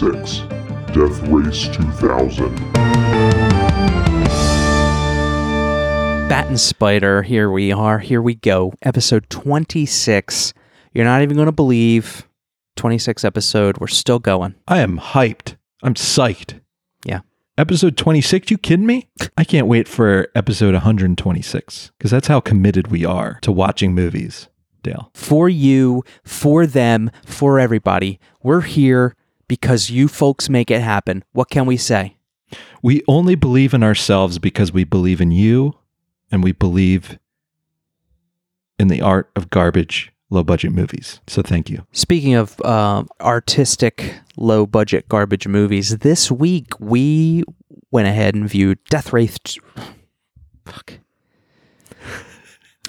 126 Death Race 2000. Bat and Spider, here we are. Here we go. Episode 26. You're not even going to believe 26 episode. We're still going. I am hyped. I'm psyched. Yeah. Episode 26, you kidding me? I can't wait for episode 126 because that's how committed we are to watching movies, Dale. For you, for them, for everybody. We're here because you folks make it happen. What can we say? We only believe in ourselves because we believe in you and we believe in the art of garbage, low budget movies. So thank you. Speaking of um, artistic, low budget garbage movies, this week we went ahead and viewed Death Race. Fuck.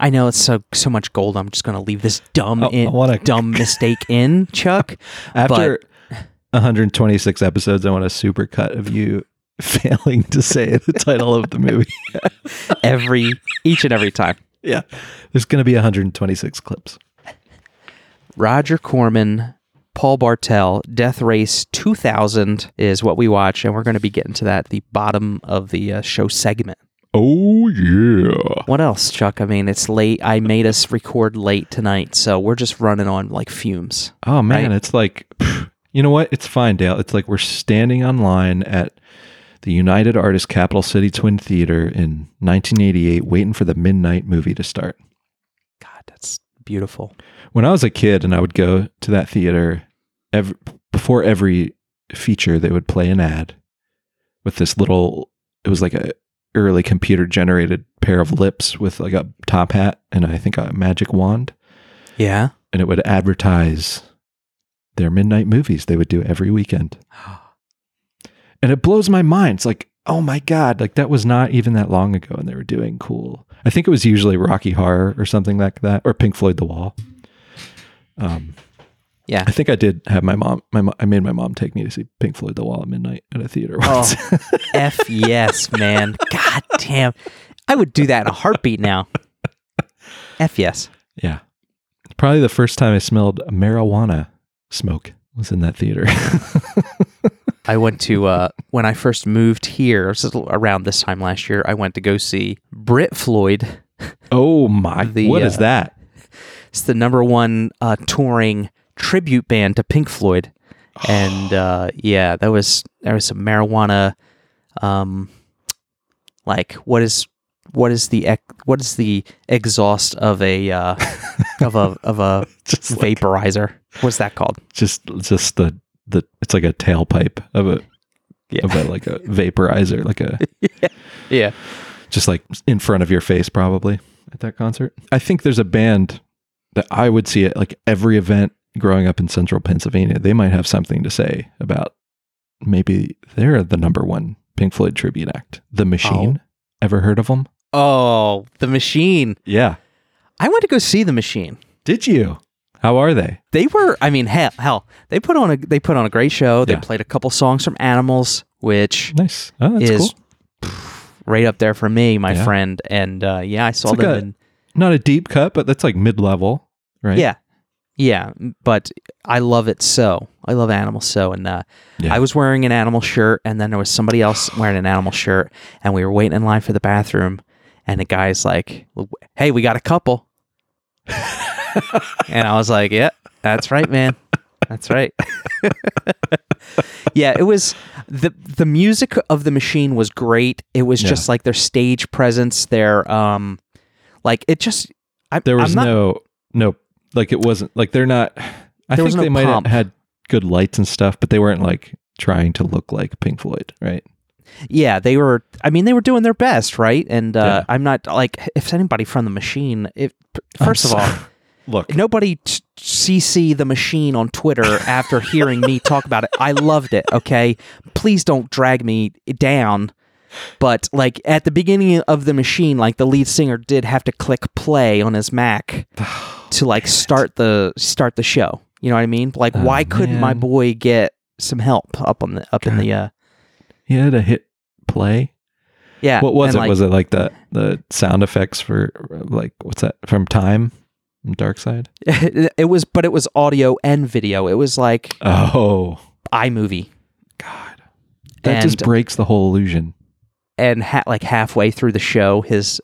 I know it's so so much gold. I'm just gonna leave this dumb Oh, I in, wanna- dumb mistake in, Chuck. After 126 episodes, I want a supercut of you failing to say the title of the movie. Every each and every time. yeah. There's going to be 126 clips. Roger Corman, Paul Bartel, Death Race 2000 is what we watch, and we're going to be getting to that at the bottom of the uh, show segment. Oh, yeah. What else, Chuck? I mean, it's late. I made us record late tonight, so we're just running on like fumes. Oh, man. Right? It's like, phew, you know what? It's fine, Dale. It's like we're standing online at the United Artists Capital City Twin Theater in 1988, waiting for the midnight movie to start. God, that's beautiful. when I was a kid and I would go to that theater every, before every feature they would play an ad with this little it was like a early computer generated pair of lips with like a top hat and I think a magic wand Yeah. and it would advertise their midnight movies they would do every weekend. And it blows my mind. It's like, oh my God, like that was not even that long ago and they were doing cool. I think it was usually Rocky Horror or something like that, or Pink Floyd The Wall. Um, Yeah. I think I did have my mom, my mo- I made my mom take me to see Pink Floyd The Wall at midnight at a theater once. F yes, man. God damn. I would do that in a heartbeat now. F yes. yeah. Probably the first time I smelled marijuana smoke was in that theater. I went to uh, when I first moved here. Around this time last year. I went to go see Brit Floyd. oh my, The, what is uh, that? It's the number one uh, touring tribute band to Pink Floyd, and uh, yeah, that was there was some marijuana. Um, like what is what is the ec- what is the exhaust of a uh, of a of a Just like- vaporizer? What's that called? just just the the it's like a tailpipe of a Yeah. of a like a vaporizer like a Yeah. just like in front of your face probably at that concert i think there's a band that i would see at like every event growing up in central pennsylvania they might have something to say about maybe they're the number one pink floyd tribute act the machine ever heard of them Oh, the machine. yeah I went to go see the machine. did you how are they They were, I mean, hell, hell, they put on a they put on a great show. They Yeah. played a couple songs from Animals, which nice oh that's is cool right up there for me, my Yeah. friend. And uh, yeah, I saw It's like them. a- in, not a deep cut but that's like mid-level right Yeah, yeah, but I love it so. I love Animals so. And uh, Yeah. I was wearing an animal shirt, and then there was somebody else wearing an animal shirt, and we were waiting in line for the bathroom, and the guy's like, "Hey, we got a couple," and I was like, "Yeah, that's right, man." That's right. yeah, it was the the music of the machine was great. It was Yeah. just like their stage presence, their um like it just I, there was not, no no like it wasn't like they're not i think no they might pomp. have had good lights and stuff but they weren't like trying to look like pink floyd right yeah, they were I mean they were doing their best, right? And uh Yeah. I'm not like if anybody from the machine, if I'm first of all, look nobody t- CC the machine on Twitter after hearing me talk about it. I loved it, okay? Please don't drag me down. But like at the beginning of the machine, like the lead singer did have to click play on his Mac to like start the start the show. You know what I mean? Like Oh, why couldn't my boy get some help up on the up in the uh he had to hit play yeah. what was it like, was it like the the sound effects for like what's that from time from dark side it was but it was audio and video. It was like oh iMovie. God. That and just breaks the whole illusion. and ha- like halfway through the show, his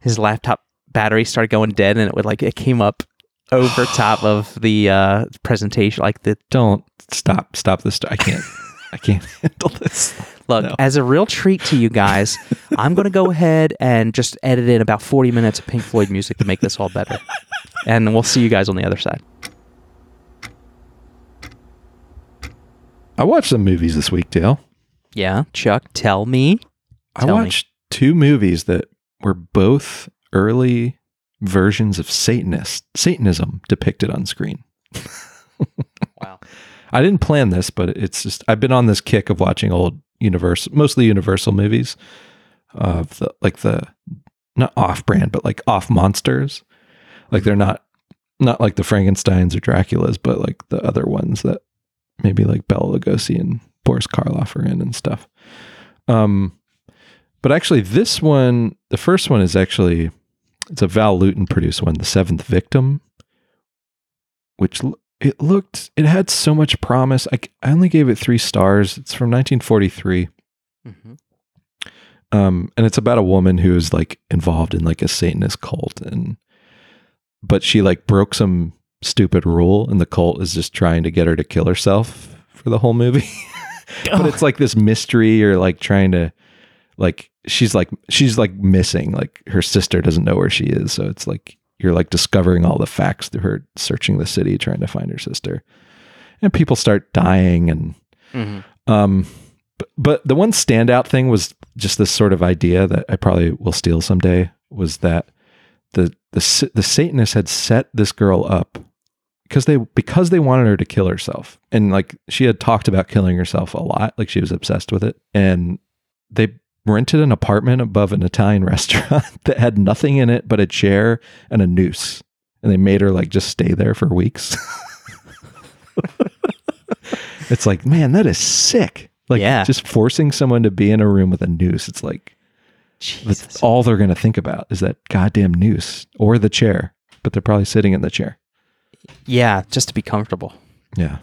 his laptop battery started going dead, and it would like it came up over top of the uh, presentation. Like the Don't stop. Stop this. I can't. I can't handle this. look No. as a real treat to you guys. I'm going to go ahead and just edit in about 40 minutes of Pink Floyd music to make this all better, and we'll see you guys on the other side. I watched some movies this week, Dale. Yeah, Chuck, tell me. I Tell me. watched two movies that were both early versions of Satanist Satanism depicted on screen. I didn't plan this, but it's just I've been on this kick of watching old Universal, mostly Universal movies, of the like the not off-brand, but like off monsters. Like they're not not like the Frankenstein's or Dracula's, but like the other ones that maybe like Bela Lugosi and Boris Karloff are in and stuff. Um, but actually, this one, the first one is actually it's a Val Lewton produced one, The Seventh Victim, which it looked it had so much promise. i, I only gave it three stars. It's from 1943, Mhm. um, and it's about a woman who is like involved in like a Satanist cult, and but she like broke some stupid rule, and the cult is just trying to get her to kill herself for the whole movie. but it's like this mystery or like trying to like she's like she's like missing like her sister doesn't know where she is so it's like you're like discovering all the facts through her searching the city trying to find her sister. And people start dying and Mhm. um but, but the one standout thing was just this sort of idea that I probably will steal someday was that the the the Satanists had set this girl up because they because they wanted her to kill herself. And like she had talked about killing herself a lot like she was obsessed with it. And they rented an apartment above an Italian restaurant that had nothing in it but a chair and a noose. And they made her like just stay there for weeks. It's like man that is sick. Like Yeah. just forcing someone to be in a room with a noose it's like Jesus. that's all they're going to think about is that goddamn noose or the chair but they're probably sitting in the chair. Yeah, just to be comfortable. yeah.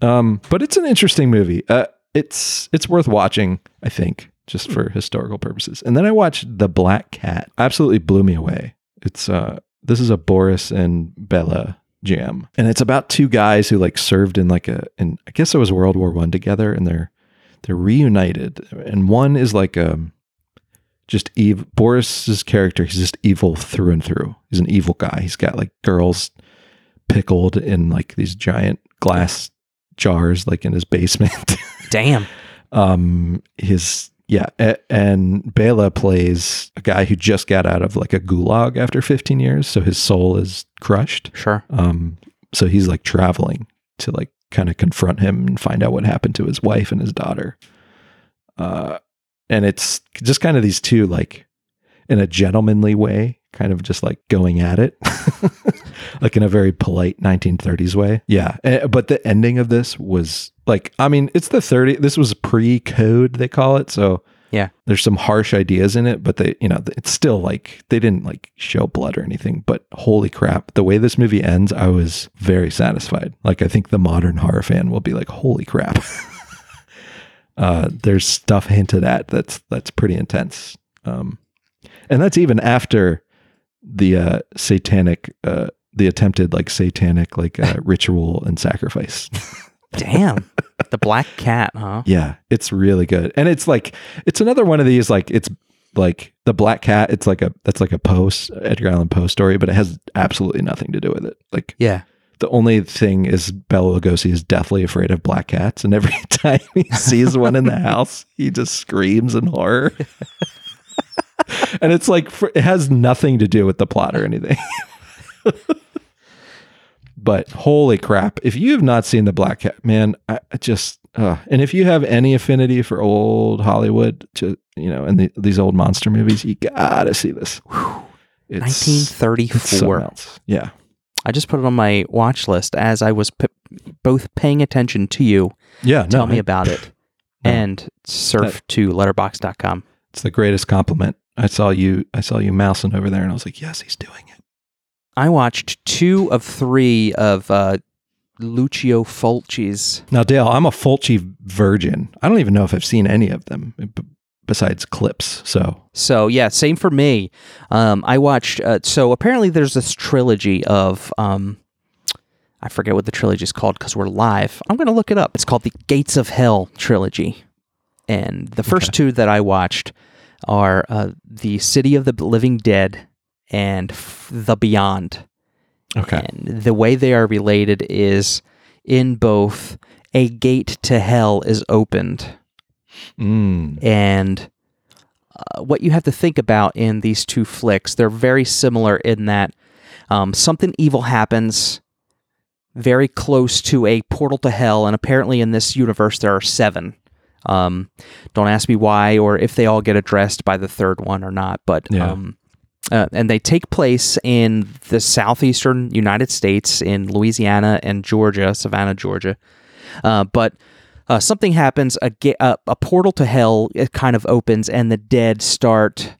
Um but it's an interesting movie. Uh it's it's worth watching i think just for historical purposes. And then i watched the black cat. Absolutely blew me away. It's uh this is a boris and Bela jam. And it's about two guys who like served in like a in i guess it was world war one together and they're they're reunited. And one is like um just evil boris's character he's just evil through and through. He's an evil guy. He's got like girls pickled in like these giant glass jars like in his basement. Damn. um his yeah and Bela plays a guy who just got out of like a gulag after 15 years so his soul is crushed. Sure. um so he's like traveling to like kind of confront him and find out what happened to his wife and his daughter. Uh and it's just kind of these two like in a gentlemanly way kind of just like going at it like in a very polite 1930s way. Yeah. Eh, but the ending of this was like i mean it's the 30 this was pre-code they call it. So Yeah. there's some harsh ideas in it but they you know it's still like they didn't like show blood or anything. But holy crap the way this movie ends i was very satisfied. Like i think the modern horror fan will be like holy crap. Uh there's stuff hinted at that's that's pretty intense. Um and that's even after the uh satanic uh the attempted like satanic like uh, ritual and sacrifice Damn. the black cat, huh? yeah it's really good and it's like it's another one of these like it's like the black cat it's like a that's like a post edgar allan poe story but it has absolutely nothing to do with it like Yeah. the only thing is Bela Lugosi is deathly afraid of black cats, and every time he sees one in the house, he just screams in horror. and it's like it has nothing to do with the plot or anything. But holy crap! If you have not seen the Black Cat, man, I, I just uh, and if you have any affinity for old Hollywood, to you know, and the, these old monster movies, you gotta see this. It's, it's 1934. else. Yeah. I just put it on my watch list as I was p- both paying attention to you. Yeah. Tell no, me I- about it. No. And surf to letterboxd.com. It's the greatest compliment. I saw you. I saw you mousing over there, and I was like, "Yes, he's doing it." I watched two of three of uh, Lucio Fulci's. Now, Dale, I'm a Fulci virgin. I don't even know if I've seen any of them b- besides clips. So, So yeah, same for me. Um, I watched. Uh, so apparently, there's this trilogy of. Um, I forget what the trilogy is called because we're live. I'm going to look it up. It's called the Gates of Hell trilogy, and the first two that I watched are uh, the City of the Living Dead and F- the Beyond. okay. And the way they are related is in both a gate to hell is opened Mm. and uh, what you have to think about in these two flicks, they're very similar in that um, something evil happens very close to a portal to hell, and apparently in this universe there are seven. Um, don't ask me why or if they all get addressed by the third one or not, but Yeah. um, uh, and they take place in the southeastern United States in Louisiana and Georgia, Savannah, Georgia. Uh, but uh, something happens, a, a, portal to hell it kind of opens, and the dead start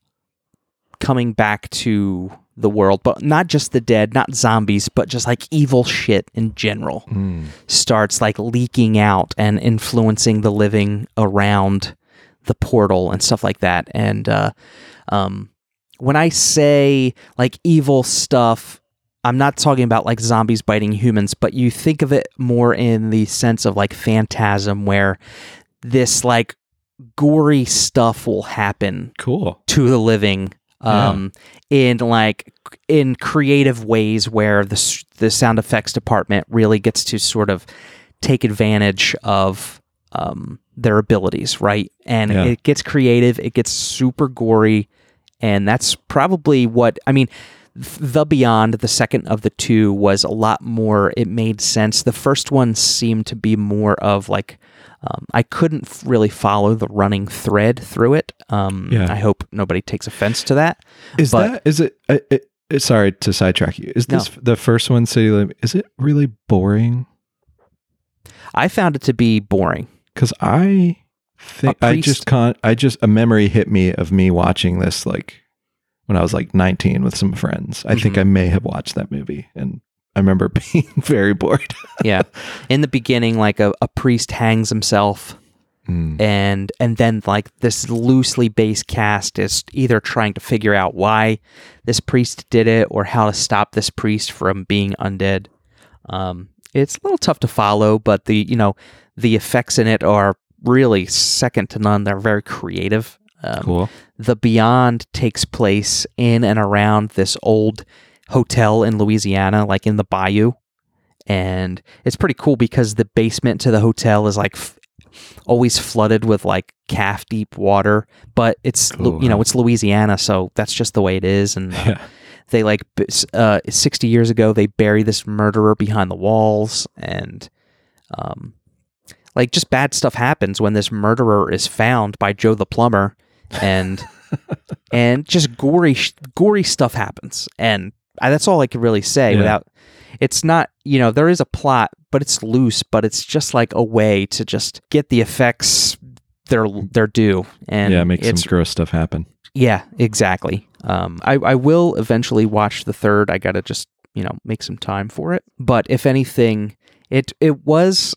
coming back to the world. But not just the dead, not zombies, but just like evil shit in general Mm. starts like leaking out and influencing the living around the portal and stuff like that. And uh, um, when I say like evil stuff, I'm not talking about like zombies biting humans, but you think of it more in the sense of like phantasm, where this like gory stuff will happen Cool. to the living um in like in creative ways where the the sound effects department really gets to sort of take advantage of um their abilities right and Yeah. it gets creative it gets super gory and that's probably what i mean the beyond the second of the two was a lot more it made sense the first one seemed to be more of like um, I couldn't really follow the running thread through it. Um, Yeah. I hope nobody takes offense to that. Is But- that, is it, uh, it, it- sorry to sidetrack you. Is this the first one, City Limit? Is it really boring? I found it to be boring. Because I think I just can't. I just a memory hit me of me watching this like when I was like 19 with some friends. I think Mhm. I may have watched that movie, and I remember being very bored. Yeah. In the beginning, like a, a priest hangs himself Mm. and and then like this loosely based cast is either trying to figure out why this priest did it or how to stop this priest from being undead. Um, it's a little tough to follow, but the you know the effects in it are really second to none. They're very creative. Um, Cool. the Beyond takes place in and around this old hotel in Louisiana, like in the bayou. And it's pretty cool because the basement to the hotel is like f- always flooded with like calf deep water, but it's Cool, you know it's Louisiana, so that's just the way it is. And uh, Yeah. they like uh, 60 years ago they bury this murderer behind the walls and um like just bad stuff happens when this murderer is found by Joe the plumber and and just gory gory stuff happens and I, that's all I could really say Yeah. without it's not you know there is a plot but it's loose but it's just like a way to just get the effects their their due and yeah, make some gross stuff happen. yeah, exactly. Um, I, I will eventually watch the third. I gotta just you know make some time for it. But if anything, it it was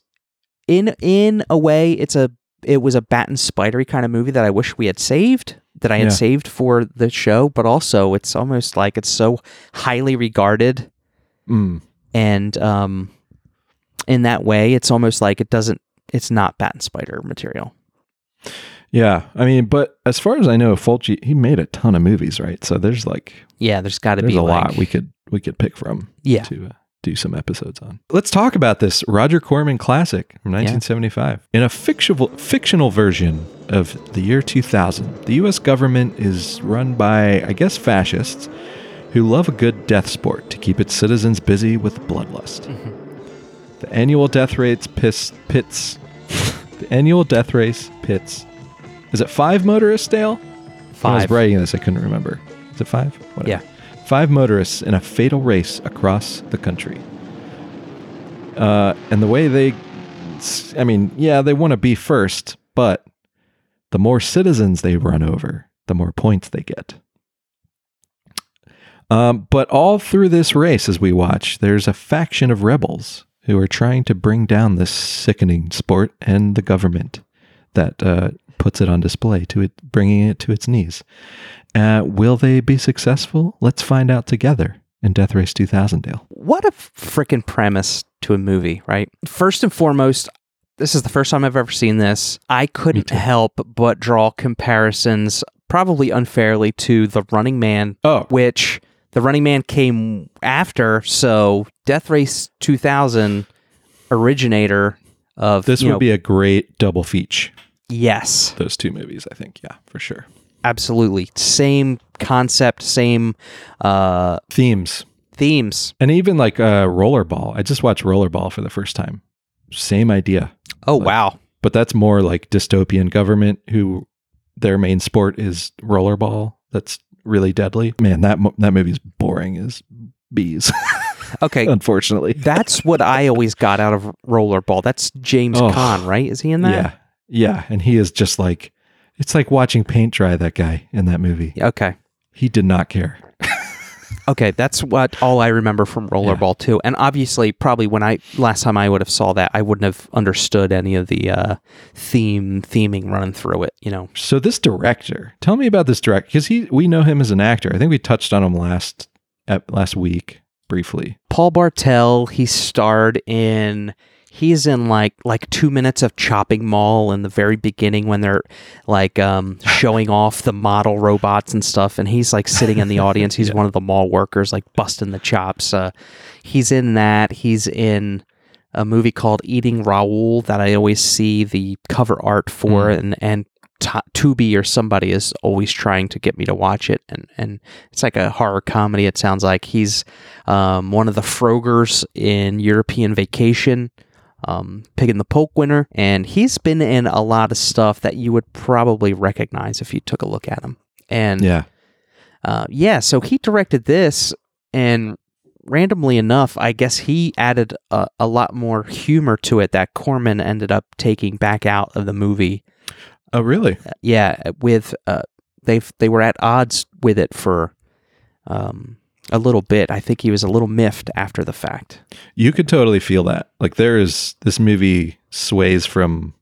in in a way it's a it was a bat and spidery kind of movie that I wish we had saved that I had Yeah. saved for the show. But also, it's almost like it's so highly regarded Mm. and um, in that way, it's almost like it doesn't. It's not bat and spider material. Yeah, I mean, but as far as I know, Fulci he made a ton of movies, right? So there's like Yeah, there's got to be a like, lot we could we could pick from. Yeah. to uh, do some episodes on. Let's talk about this Roger Corman classic from 1975. In a fictional fictional version of the year 2000, the U.S. government is run by, I guess, fascists who love a good death sport to keep its citizens busy with bloodlust. Mm-hmm. The annual death rates piss, pits. the annual death race pits. Is it five motorists, Dale? When I was Five. writing this, I couldn't remember. Is it five? Whatever. Yeah. Five motorists in a fatal race across the country. Uh, and the way they, I mean, yeah, they want to be first, but the more citizens they run over, the more points they get. Um, but all through this race, as we watch, there's a faction of rebels who are trying to bring down this sickening sport and the government that uh, puts it on display to it, bringing it to its knees. Uh, will they be successful? Let's find out together in Death Race 2000, Dale. What a freaking premise to a movie, right? First and foremost, this is the first time I've ever seen this. I couldn't help but draw comparisons, probably unfairly, to The Running Man, Oh, which The Running Man came after. So Death Race 2000 originator of this would know, be a great double feature. yes, Those two movies, I think. Yeah, for sure. Absolutely same concept, same uh, Themes. themes. And even like uh, Rollerball. I just watched Rollerball for the first time. Same idea. Oh Like- wow, but that's more like dystopian government who their main sport is rollerball. That's really deadly. Man, that mo- that movie's boring as bees. okay. unfortunately. That's what I always got out of Rollerball. That's James Oh. Caan, right? Is he in that? Yeah, yeah, and he is just like it's like watching paint dry. That guy in that movie, Okay. he did not care. Okay, that's what all I remember from Rollerball too. And obviously, probably when I last time I would have saw that, I wouldn't have understood any of the uh, theme theming running through it. You know, So this director, tell me about this director because he we know him as an actor. I think we touched on him last ep- last week briefly. Paul Bartel. He starred in. He's in like like two minutes of Chopping Mall in the very beginning when they're like um, showing off the model robots and stuff, and he's like sitting in the audience. He's Yeah. one of the mall workers, like busting the chops. Uh, he's in that. He's in a movie called Eating Raoul that I always see the cover art for, and and Ta- Tubi or somebody is always trying to get me to watch it, and and it's like a horror comedy. It sounds like he's um, one of the Frogers in European Vacation. Um, Pig in the Poke winner, and he's been in a lot of stuff that you would probably recognize if you took a look at him. And Yeah, uh, yeah, so he directed this, and randomly enough, I guess he added a, a lot more humor to it that Corman ended up taking back out of the movie. Oh, really? Yeah, with uh, they they were at odds with it for um, a little bit. I think he was a little miffed after the fact. You could totally feel that. Like there is this movie sways from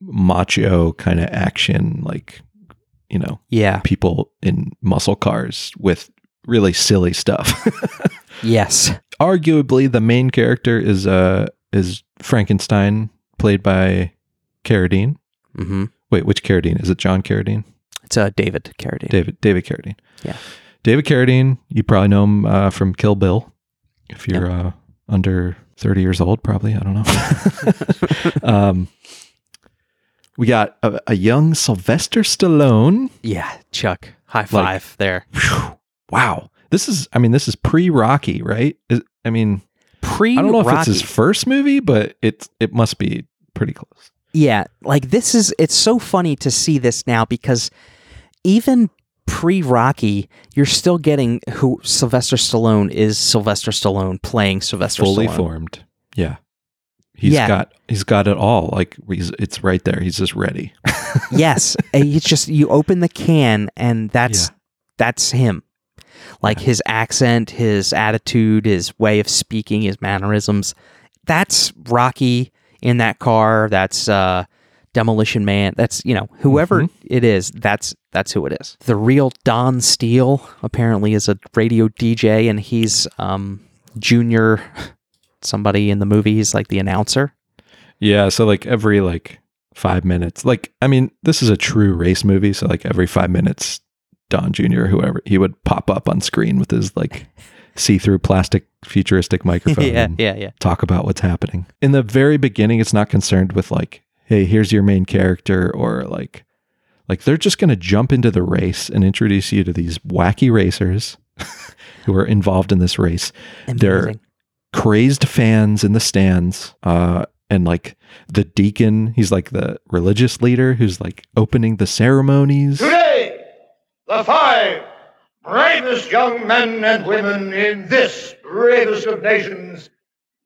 macho kind of action, like you know, Yeah. people in muscle cars with really silly stuff. Yes. Arguably, the main character is uh is Frankenstein, played by Carradine. hmm Wait, which Carradine is it? John Carradine? It's uh, David Carradine. David David Carradine. Yeah. David Carradine. You probably know him uh, from Kill Bill. If you're uh, under thirty years old, probably I don't know. um, we got a, a young Sylvester Stallone. Yeah, Chuck. High five there. Phew. Wow, this is. I mean, this is pre Rocky, right? Is, I mean, Pre I don't know if it's his first movie, but it it must be pretty close. Yeah, like this is it's so funny to see this now because even pre Rocky, you're still getting who Sylvester Stallone is Sylvester Stallone playing Sylvester Fully Stallone. formed. Yeah. He's Yeah. got he's got it all. Like he's it's right there. He's just ready. yes, it's just you open the can and that's Yeah. that's him. Like his accent, his attitude, his way of speaking, his mannerisms. That's Rocky in that car. That's uh, Demolition Man. That's you know whoever Mhm. it is. That's that's who it is. The real Don Steele apparently is a radio DJ, and he's um, junior somebody in the movie. He's like the announcer. Yeah, so like every like 5 minutes. Like I mean, this is a true race movie, so like every 5 minutes Don Jr. whoever he would pop up on screen with his like see-through plastic futuristic microphone yeah, and yeah, yeah. talk about what's happening. In the very beginning, it's not concerned with like, hey, here's your main character or like like they're just going to jump into the race and introduce you to these wacky racers who are involved in this race. They're- Crazed fans in the stands uh and like the deacon, he's like the religious leader who's like opening the ceremonies. Today, the five bravest young men and women in this bravest of nations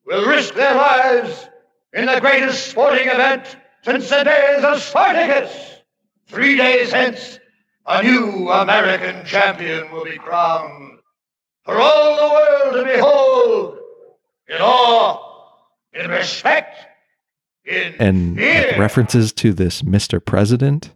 will risk their lives in the greatest sporting event since the days of Spartacus. Three days hence, a new American champion will be crowned for all the world to behold in awe in respect, in and fear. references to this Mr. President,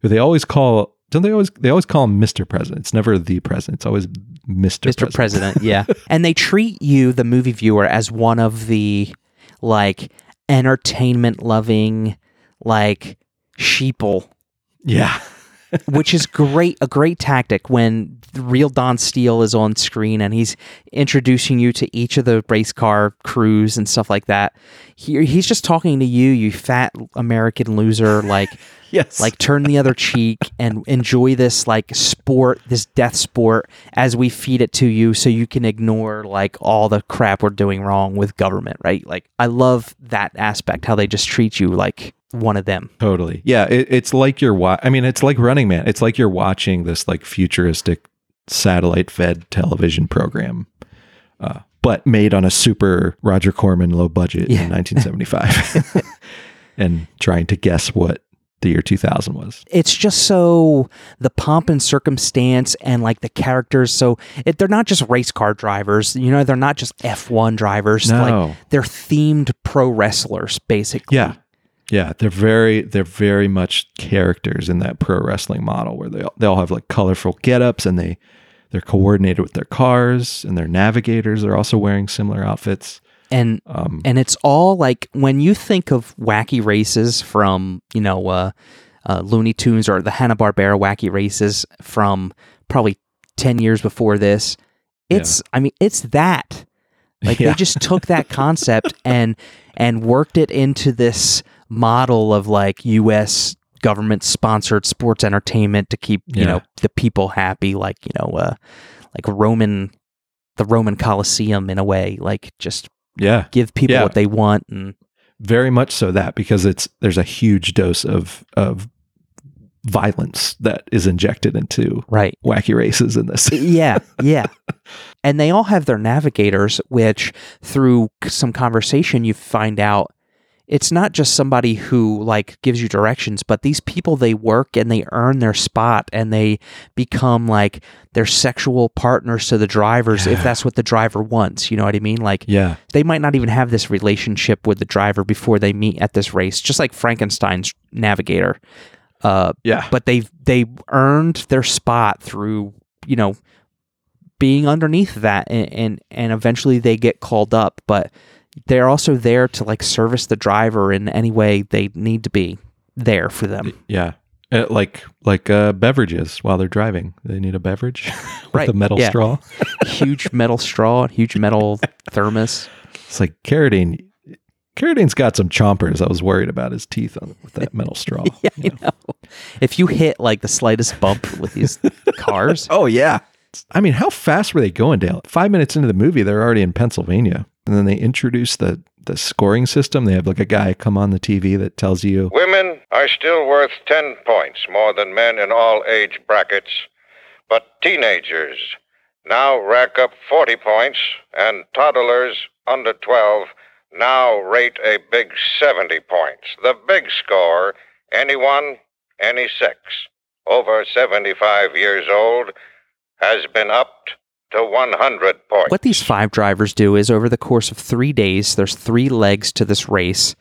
who they always call. Don't they always? They always call him Mr. President. It's never the president. It's always Mr. President. Mr. President, yeah. and they treat you, the movie viewer, as one of the like entertainment loving, like sheeple, Yeah, which is great. A great tactic when the real Don Steele is on screen and he's introducing you to each of the race car crews and stuff like that. He, he's just talking to you, you fat American loser, like. yes, like turn the other cheek and enjoy this like sport this death sport as we feed it to you so you can ignore like all the crap we're doing wrong with government right like i love that aspect how they just treat you like one of them Totally. Yeah, it, it's like you're wa- I mean, it's like Running Man. It's like you're watching this like futuristic satellite fed television program, uh, but made on a super Roger Corman low budget Yeah. in 1975, and trying to guess what the year 2000 was. it's just so the pomp and circumstance and like the characters so it, they're not just race car drivers you know they're not just f1 drivers No. like they're themed pro wrestlers basically Yeah. Yeah, they're very they're very much characters in that pro wrestling model where they all, they all have like colorful get-ups and they they're coordinated with their cars and their navigators are also wearing similar outfits. and Um, and it's all like when you think of wacky races from you know uh, uh, Looney Tunes or the Hanna Barbera wacky races from probably ten years before this. It's I mean it's that like Yeah. they just took that concept and and worked it into this model of like U.S. government sponsored sports entertainment to keep you Yeah. know the people happy like you know uh, like Roman the Roman Colosseum in a way like just yeah, give people Yeah. what they want and very much so that because it's there's a huge dose of of violence that is injected into right wacky races in this. yeah yeah and they all have their navigators which through some conversation you find out it's not just somebody who like gives you directions but these people they work and they earn their spot and they become like their sexual partners to the drivers if that's what the driver wants you know what i mean? Like yeah, they might not even have this relationship with the driver before they meet at this race just like frankenstein's navigator uh, yeah, but they've they earned their spot through you know being underneath that and, and and eventually they get called up but they're also there to like service the driver in any way they need to be there for them yeah. Uh, like like uh, beverages while they're driving, they need a beverage with Right, a metal yeah. straw. huge metal straw huge metal thermos It's like Carradine. Carradine's got some chompers. I was worried about his teeth on, with that metal straw. yeah you know if you hit like the slightest bump with these cars Oh yeah. I mean, how fast were they going, Dale? Five minutes into the movie, they're already in Pennsylvania, and then they introduce the the scoring system. They have like a guy come on the TV that tells you, Women are still worth 10 points more than men in all age brackets, but teenagers now rack up 40 points, and toddlers under 12 now rate a big 70 points. The big score anyone, any sex, over 75 years old, has been upped to 100 points. What these five drivers do is over the course of three days, there's three legs to this race,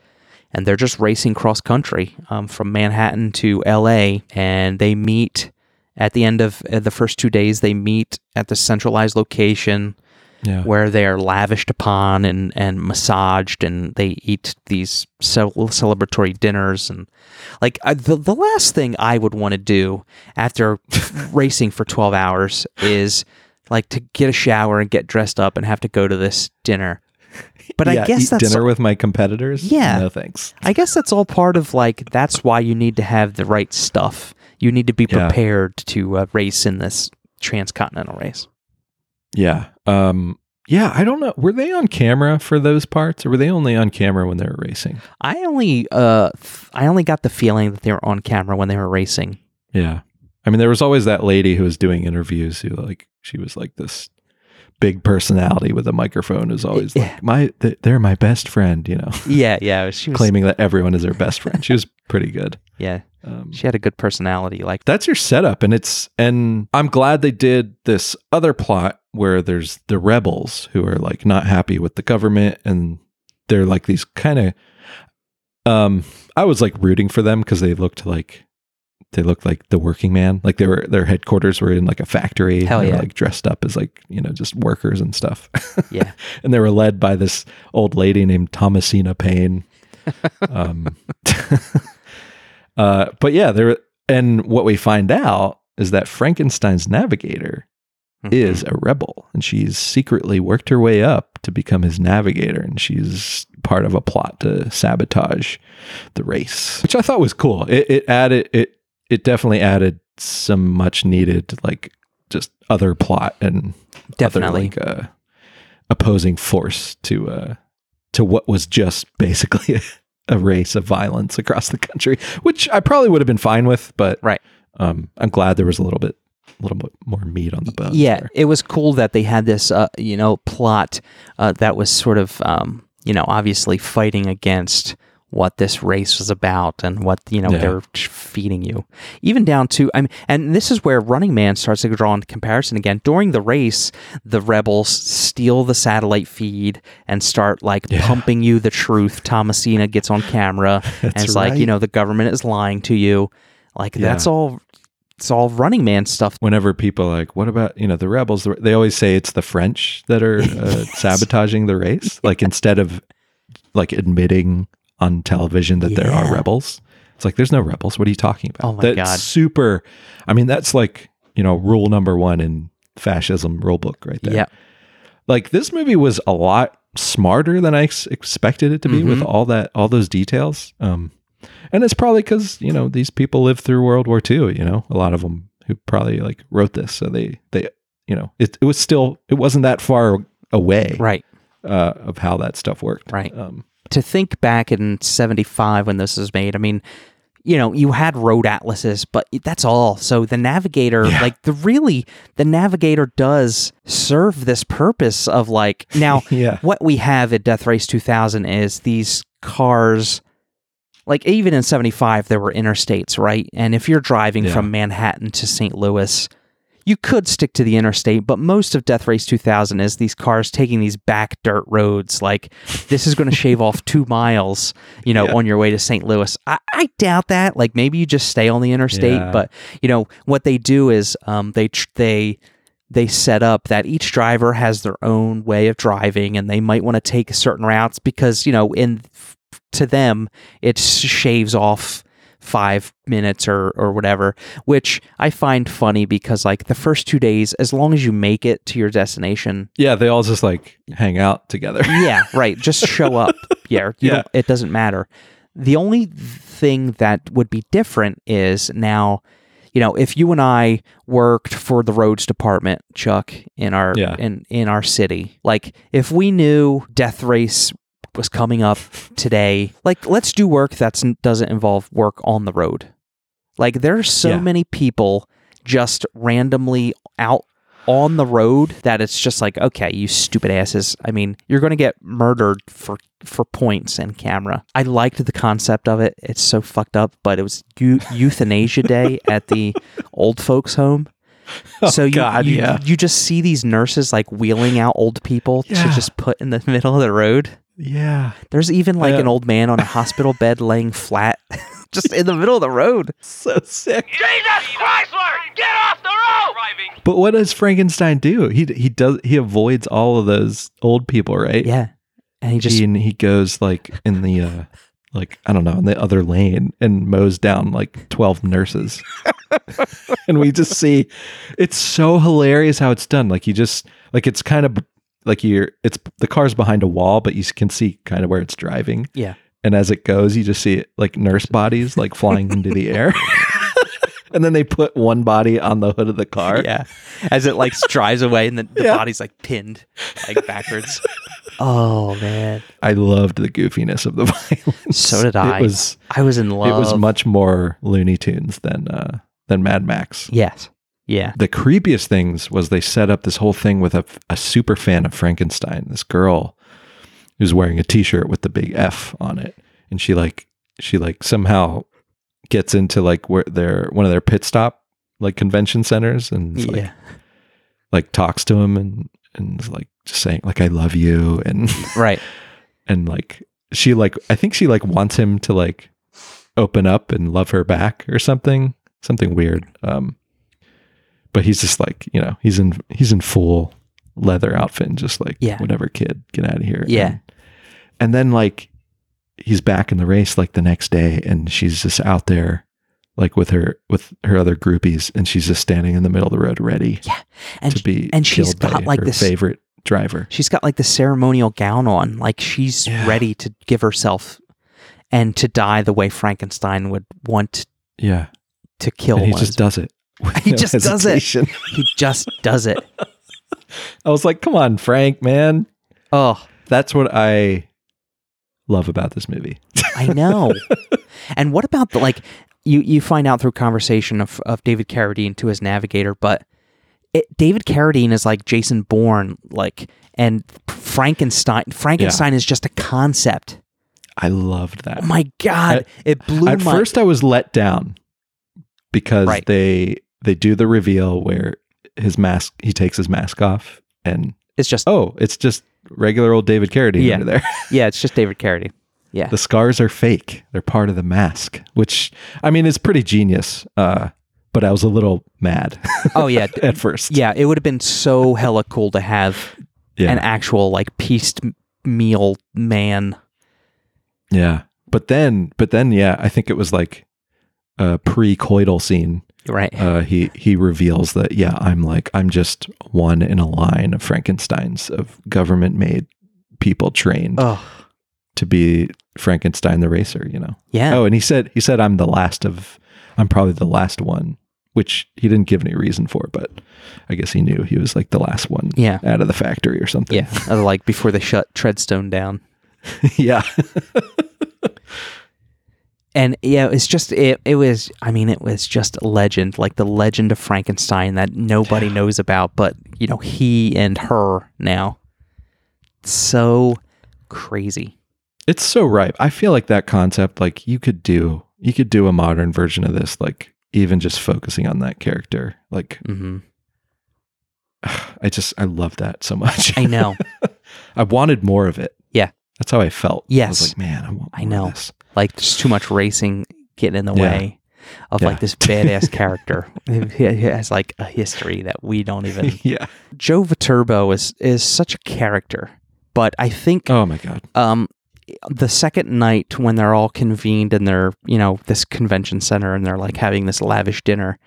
and they're just racing cross country um, from Manhattan to LA. And they meet at the end of uh, the first two days, they meet at the centralized location "Yeah, where they are lavished upon and, and massaged, and they eat these cel- celebratory dinners. And like I, the, the last thing I would want to do after racing for 12 hours is like to get a shower and get dressed up and have to go to this dinner. But Yeah, I guess that's dinner with my competitors. Yeah. no thanks. I guess that's all part of like that's why you need to have the right stuff. You need to be Yeah. prepared to uh, race in this transcontinental race. Yeah, um, yeah. I don't know. Were they on camera for those parts, or were they only on camera when they were racing? I only uh th- I only got the feeling that they were on camera when they were racing. Yeah. I mean, there was always that lady who was doing interviews who, like, she was like this big personality with a microphone who's always Yeah. like, my, th- they're my best friend, you know, Yeah, yeah, she was claiming that everyone is her best friend. She was pretty good. Yeah, Um, she had a good personality. Like that's your setup. And it's, and I'm glad they did this other plot where there's the rebels who are like not happy with the government and they're like these kind of um I was like rooting for them because they looked like they looked like the working man. Like they were their headquarters were in like a factory. Hell They were, yeah. like dressed up as like, you know, just workers and stuff. Yeah. and they were led by this old lady named Thomasina Paine. um uh but yeah, there and what we find out is that Frankenstein's navigator is a rebel and she's secretly worked her way up to become his navigator and she's part of a plot to sabotage the race which i thought was cool it, it added it it definitely added some much needed like just other plot and Definitely. other, like uh, opposing force to uh to what was just basically a, a race of violence across the country which i probably would have been fine with but Right. um i'm glad there was a little bit a little bit more meat on the bone. yeah, there. it was cool that they had this, uh, you know, plot uh, that was sort of, um, you know, obviously fighting against what this race was about and what you know Yeah. they're feeding you. Even down to, I mean, and this is where Running Man starts to draw into comparison again. During the race, the rebels steal the satellite feed and start like Yeah. pumping you the truth. Thomasina gets on camera and it's like, you know, the government is lying to you. Like Yeah. that's all. It's all Running Man stuff. whenever people are like, what about you know the rebels? They always say it's the French that are uh, sabotaging the race. Like instead of like admitting on television that there are rebels, it's like there's no rebels. What are you talking about? Oh my that's God. super. I mean, that's like you know rule number one in fascism rule book right there. Yeah. Like this movie was a lot smarter than I ex- expected it to be with Mhm. all that all those details. Um, and it's probably because you know these people lived through World War II. You know, a lot of them who probably like wrote this, so they they you know it it was still it wasn't that far away Right. uh, of how that stuff worked. Right. Um, to think back in 75 when this was made, I mean, you know, you had road atlases, but that's all. So the navigator, Yeah. like the really, the navigator does serve this purpose of like, now, yeah. what we have at Death Race 2000 is these cars. Like even in 75 there were interstates, right? And if you're driving Yeah. from Manhattan to St. Louis, you could stick to the interstate, but most of Death Race 2000 is these cars taking these back dirt roads. Like this is going to shave off two miles, you know, Yeah. on your way to St. Louis. I, I doubt that. Like maybe you just stay on the interstate, Yeah. but you know what they do is um, they tr- they they set up that each driver has their own way of driving, and they might want to take certain routes because you know in to them it shaves off five minutes or or whatever which i find funny because like the first two days as long as you make it to your destination Yeah, they all just like hang out together. yeah right just show up yeah, you Yeah. it doesn't matter the only thing that would be different is now you know if you and i worked for the roads department chuck in our Yeah. in in our city like if we knew death race was coming up today. Like let's do work that doesn't involve work on the road. Like there are so Yeah. many people just randomly out on the road that it's just like okay you stupid asses. I mean you're going to get murdered for for points and camera. I liked the concept of it. It's so fucked up but it was eu- euthanasia day at the old folks home. Oh, so you, Oh, God, you, yeah. you just see these nurses like wheeling out old people to just put in the middle of the road yeah. there's even like Yeah. an old man on a hospital bed laying flat just in the middle of the road So sick. Jesus Chrysler! Get off the road! But what does Frankenstein do? He he does he avoids all of those old people, right? yeah and he just he, and he goes like in the uh like I don't know in the other lane and mows down like twelve nurses, and we just see it's so hilarious how it's done. Like you just like it's kind of like you're it's the car's behind a wall, but you can see kind of where it's driving, yeah and as it goes, you just see it like nurse bodies like flying into the air. And then they put one body on the hood of the car. Yeah. As it like drives away and the, the Yeah. body's like pinned like backwards. oh man. I loved the goofiness of the violence. So did I. It was I was in love. it was much more Looney Tunes than uh, than Mad Max. Yes. Yeah. The creepiest things was they set up this whole thing with a, a super fan of Frankenstein. This girl who's wearing a T-shirt with the big F on it, and she like she like somehow gets into like where their one of their pit stop like convention centers and is, like yeah. like talks to him and and is like just saying like I love you and Right. and like she like I think she like wants him to like open up and love her back or something, something weird. Um, but he's just like you know he's in he's in full leather outfit and just like Yeah. whatever kid get out of here Yeah. and, and then like he's back in the race like the next day and she's just out there like with her with her other groupies and she's just standing in the middle of the road ready and to be and she's got like this favorite driver she's got like the ceremonial gown on like she's Yeah. ready to give herself and to die the way frankenstein would want yeah to kill and he one. just does it He no just does it. he just does it I was like, come on, Frank, man. oh That's what I love about this movie. i know and what about the like you you find out through conversation of, of david carradine to his navigator but it, david carradine is like jason bourne like and frankenstein frankenstein is just a concept I loved that. oh my god it blew At my first, I was let down because Right. they they do the reveal where his mask he takes his mask off and it's just oh, it's just regular old David Carradine Yeah. under there. yeah it's just david carradine yeah the scars are fake; they're part of the mask, which I mean is pretty genius. Uh, but I was a little mad oh yeah at first. Yeah, it would have been so hella cool to have yeah, an actual like pieced meal man. yeah. But then, but then, yeah, I think it was like a pre-coital scene Right. uh, he he reveals that yeah, I'm like I'm just one in a line of Frankenstein's of government made people trained oh, to be Frankenstein the racer. You know. yeah. Oh, and he said he said I'm the last of I'm probably the last one, which he didn't give any reason for, but I guess he knew he was like the last one Yeah. out of the factory or something. Yeah. Like before they shut Treadstone down. yeah. And yeah, it's just it it was I mean, it was just a legend, like the legend of Frankenstein that nobody knows about, but you know, he and her now. So crazy. It's so ripe. I feel like that concept, like you could do, you could do a modern version of this, like even just focusing on that character. Like hmm I just, I love that so much. I know. I wanted more of it. Yeah. That's how I felt. I Yes. was like, man, I. I know. this." like just too much racing getting in the Yeah. way of Yeah. like this badass character. He has like a history that we don't even. yeah. Joe Viterbo is is such a character, but I think Oh my god. um the second night when they're all convened in their you know this convention center and they're like having this lavish dinner,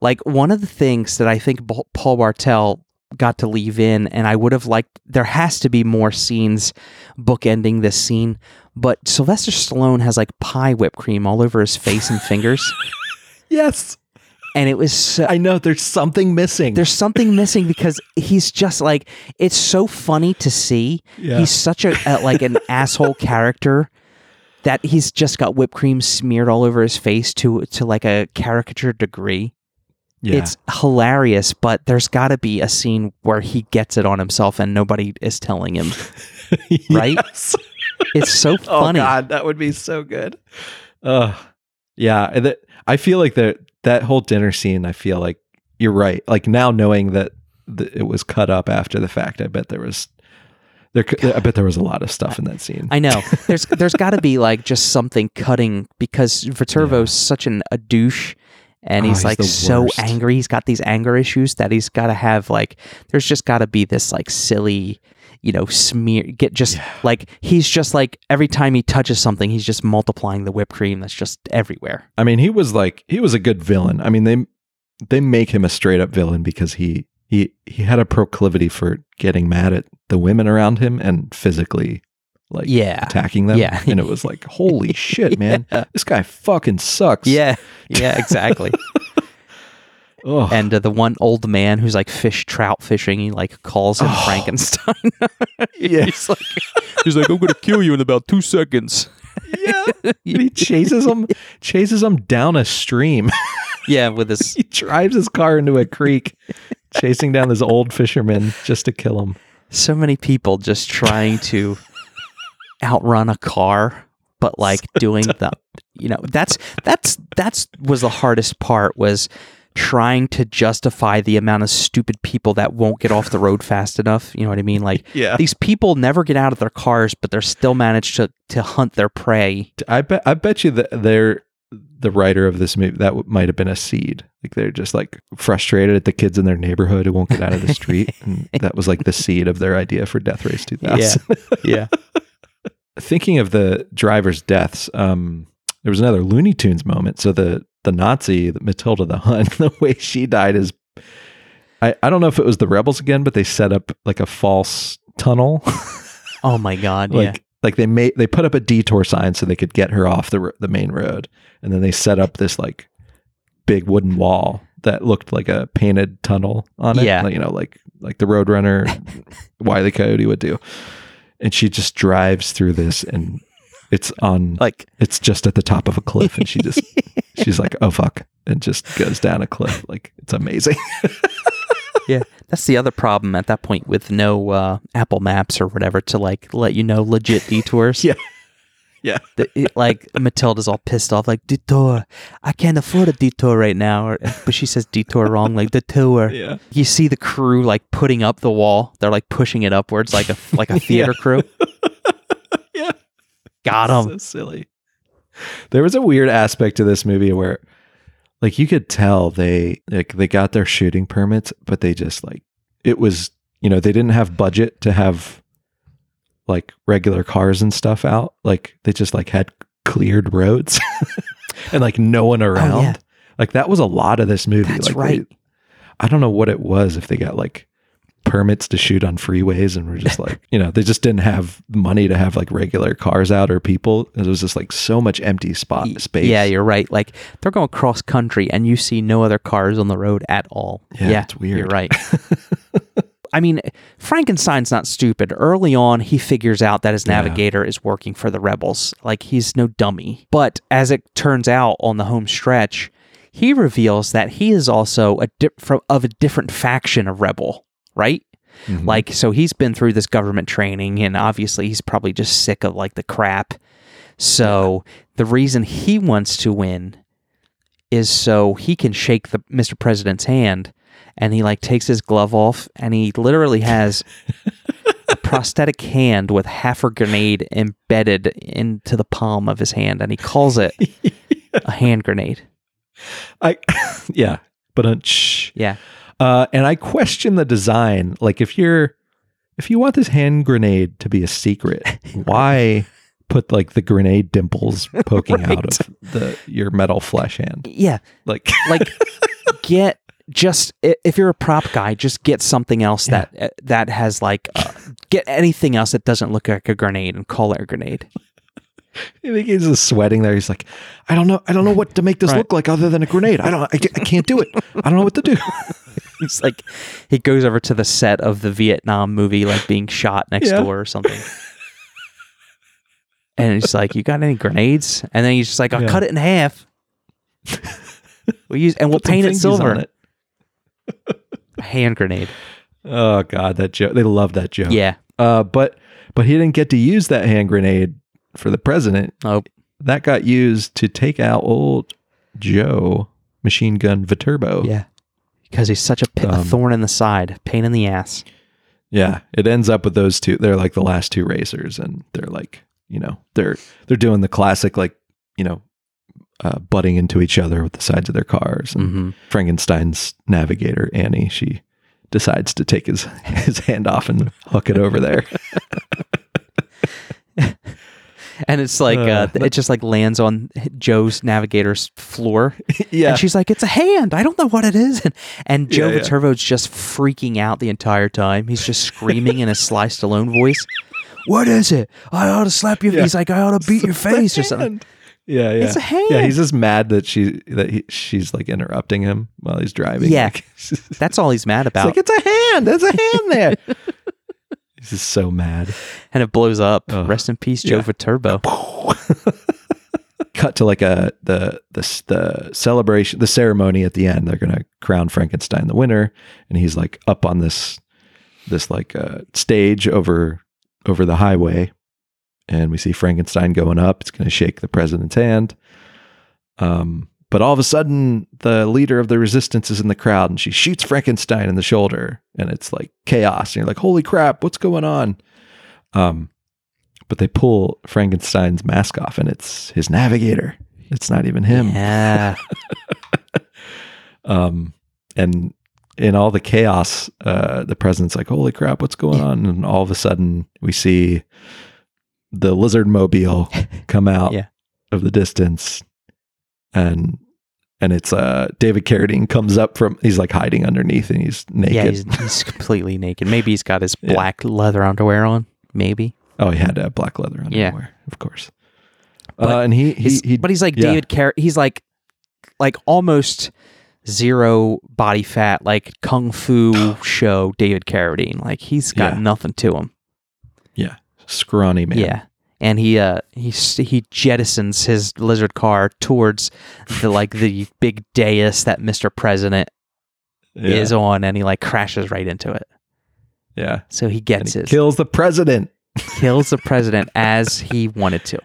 like one of the things that I think Paul Bartel got to leave in, and I would have liked there has to be more scenes bookending this scene. But Sylvester Stallone has like pie whipped cream all over his face and fingers, Yes. and it was so, I know. There's something missing. there's something missing because he's just like it's so funny to see. Yeah. He's such a, a like an asshole character that he's just got whipped cream smeared all over his face to to like a caricature degree. Yeah. It's hilarious, but there's got to be a scene where he gets it on himself and nobody is telling him. right? It's so funny. Oh god, that would be so good. Uh yeah, that I feel like that that whole dinner scene, I feel like you're right. Like now knowing that the, it was cut up after the fact, I bet there was there could- I bet there was a lot of stuff in that scene. I know. There's there's got to be like just something cutting because Viterbo's such an a douche and Oh, he's he's like so worst. angry. He's got these anger issues that he's got to have like there's just got to be this like silly, you know, smear get just like he's just like every time he touches something, he's just multiplying the whipped cream that's just everywhere. I mean, he was like he was a good villain. I mean, they they make him a straight up villain because he he he had a proclivity for getting mad at the women around him and physically like Yeah. attacking them. Yeah. and it was like, holy shit, man, Yeah. this guy fucking sucks. Yeah. Yeah, exactly. And uh, the one old man who's like fish trout fishing, he like calls him Oh. Frankenstein. Yeah. he's like he's like I'm going to kill you in about 2 seconds. yeah, and he chases him chases him down a stream. Yeah, with his, he drives his car into a creek, chasing down this old fisherman just to kill him. so many people just trying to outrun a car but like doing the you know that's that's that's was the hardest part was trying to justify the amount of stupid people that won't get off the road fast enough. You know what I mean? Like Yeah. these people never get out of their cars, but they're still managed to to hunt their prey. I bet I bet you that they're the writer of this movie that w- might have been a seed. Like they're just like frustrated at the kids in their neighborhood who won't get out of the street, and that was like the seed of their idea for Death Race 2000. Yeah. Thinking of the drivers' deaths, um, there was another Looney Tunes moment. So the the Nazi Matilda the Hun, the way she died is, I I don't know if it was the rebels again, but they set up like a false tunnel. Oh my god. like yeah. like they made they put up a detour sign so they could get her off the the main road and then they set up this like big wooden wall that looked like a painted tunnel on it Yeah. like, you know like like the roadrunner why the coyote would do and she just drives through this and it's on Like it's just at the top of a cliff and she just she's like oh fuck and just goes down a cliff like it's amazing yeah, that's the other problem at that point with no uh, Apple Maps or whatever to like let you know legit detours. Yeah. Yeah. The, it, like Matilda's all pissed off, like detour. I can't afford a detour right now, or, but she says detour wrong, like detour. yeah You see the crew like putting up the wall. They're like pushing it upwards, like a like a theater crew. Yeah. Got so silly. There was a weird aspect to this movie where like you could tell they like they got their shooting permits, but they just like it was, you know, they didn't have budget to have like regular cars and stuff out. Like they just like had cleared roads and like no one around. Oh, yeah. Like that was a lot of this movie. That's like they- right. I don't know what it was if they got like permits to shoot on freeways and were just like, you know, they just didn't have money to have like regular cars out or people. It was just like so much empty spot space. Yeah, you're right. Like they're going cross country and you see no other cars on the road at all. Yeah, it's weird. You're right. I mean, Frankenstein's not stupid. Early on, he figures out that his Yeah. navigator is working for the rebels. Like he's no dummy. But as it turns out on the home stretch, he reveals that he is also a di- from, of a different faction of rebel, right? Mhm. Like, so he's been through this government training, and obviously he's probably just sick of like the crap. So the reason he wants to win is so he can shake the Mr. President's hand, and he like takes his glove off, and he literally has a prosthetic hand with half a grenade embedded into the palm of his hand, and he calls it a hand grenade. I yeah, but uh. Yeah, Uh, and I question the design. Like if you're if you want this hand grenade to be a secret, why put like the grenade dimples poking out of the your metal flesh hand? yeah. Like like get just if you're a prop guy just get something else Yeah. that uh, that has like uh, get anything else that doesn't look like a grenade and call it a grenade I think he's just sweating there. He's like, I don't know, I don't know what to make this Right. look like other than a grenade. I don't, I, I can't do it. I don't know what to do. it's like he goes over to the set of the vietnam movie like being shot next Yeah. door or something and he's like you got any grenades and then he's just like i'll Yeah. cut it in half we'll use and we'll paint it silver it. Hand grenade Oh God, that joke. They love that joke. yeah Uh, but but he didn't get to use that hand grenade for the president. oh That got used to take out old Joe machine gun Viterbo. yeah because he's such a, pi- a Um, thorn in the side pain in the ass Yeah, it ends up with those two. They're like the last two racers, and they're like, you know, they're they're doing the classic, like, you know, uh, butting into each other with the sides of their cars. And hmm Frankenstein's navigator Annie, she decides to take his his hand off and hook it over there. and it's like uh, Uh, it just like lands on Joe's navigator's floor, yeah, and she's like, "It's a hand. I don't know what it is." And, and Joe Yeah, yeah. Viterbo's just freaking out the entire time. He's just screaming in a Sly Stallone voice. What is it? I ought to slap you." Yeah. He's like, I ought to beat your face or something. Yeah, yeah. It's a hand. Yeah, he's just mad that she that he, she's like interrupting him while he's driving. Yeah. Like, That's all he's mad about, like it's a hand. There's a hand there. he's just so mad. and it blows up. Ugh. Rest in peace, Joe Yeah. Viterbo. Cut to like a the the the celebration, the ceremony at the end. They're gonna crown Frankenstein the winner, and he's like up on this this like uh, stage over over the highway, and we see Frankenstein going up. It's gonna shake the president's hand. Um, but all of a sudden, the leader of the resistance is in the crowd, and she shoots Frankenstein in the shoulder, and it's like chaos. And you're like, "Holy crap, what's going on?" Um, but they pull Frankenstein's mask off, and it's his navigator. It's not even him. Yeah. Um, and in all the chaos, uh, the president's like, "Holy crap, what's going on?" And all of a sudden, we see the lizard mobile come out Yeah. of the distance, and and it's uh David Carradine comes up from he's like hiding underneath, and he's naked. yeah, he's, he's completely naked. Maybe he's got his Yeah. black leather underwear on. Maybe. oh, he had uh, black leather Yeah. underwear, of course. But uh, and he he, He's, he but he's like yeah. David Car. He's like like almost zero body fat, like kung fu show David Carradine. Like he's got Yeah. nothing to him. yeah, scrawny man. Yeah. And he uh he he jettisons his lizard car towards the like the big dais that Mr. President yeah, is on and he like crashes right into it. yeah. So he gets his kills the president. kills the president as he wanted to.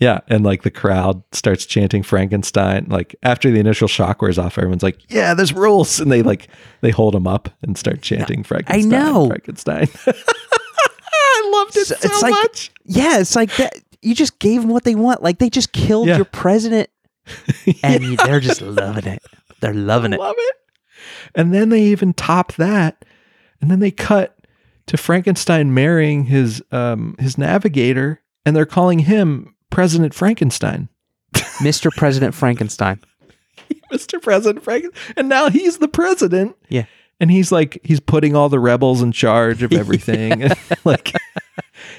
Yeah, and like the crowd starts chanting Frankenstein. Like after the initial shock wears off, everyone's like, "Yeah, there's rules!" And they like they hold him up and start chanting Frankenstein. I know. Frankenstein. I loved it So- so, it's like- much. Yeah, it's like that you just gave them what they want. Like they just killed Yeah. your president and you- they're just loving it. They're loving I it. love it. And then they even top that, and then they cut to Frankenstein marrying his um his navigator, and they're calling him President Frankenstein. Mr. President Frankenstein. Mr. President Franken, and now he's the president. Yeah. and he's like he's putting all the rebels in charge of everything. like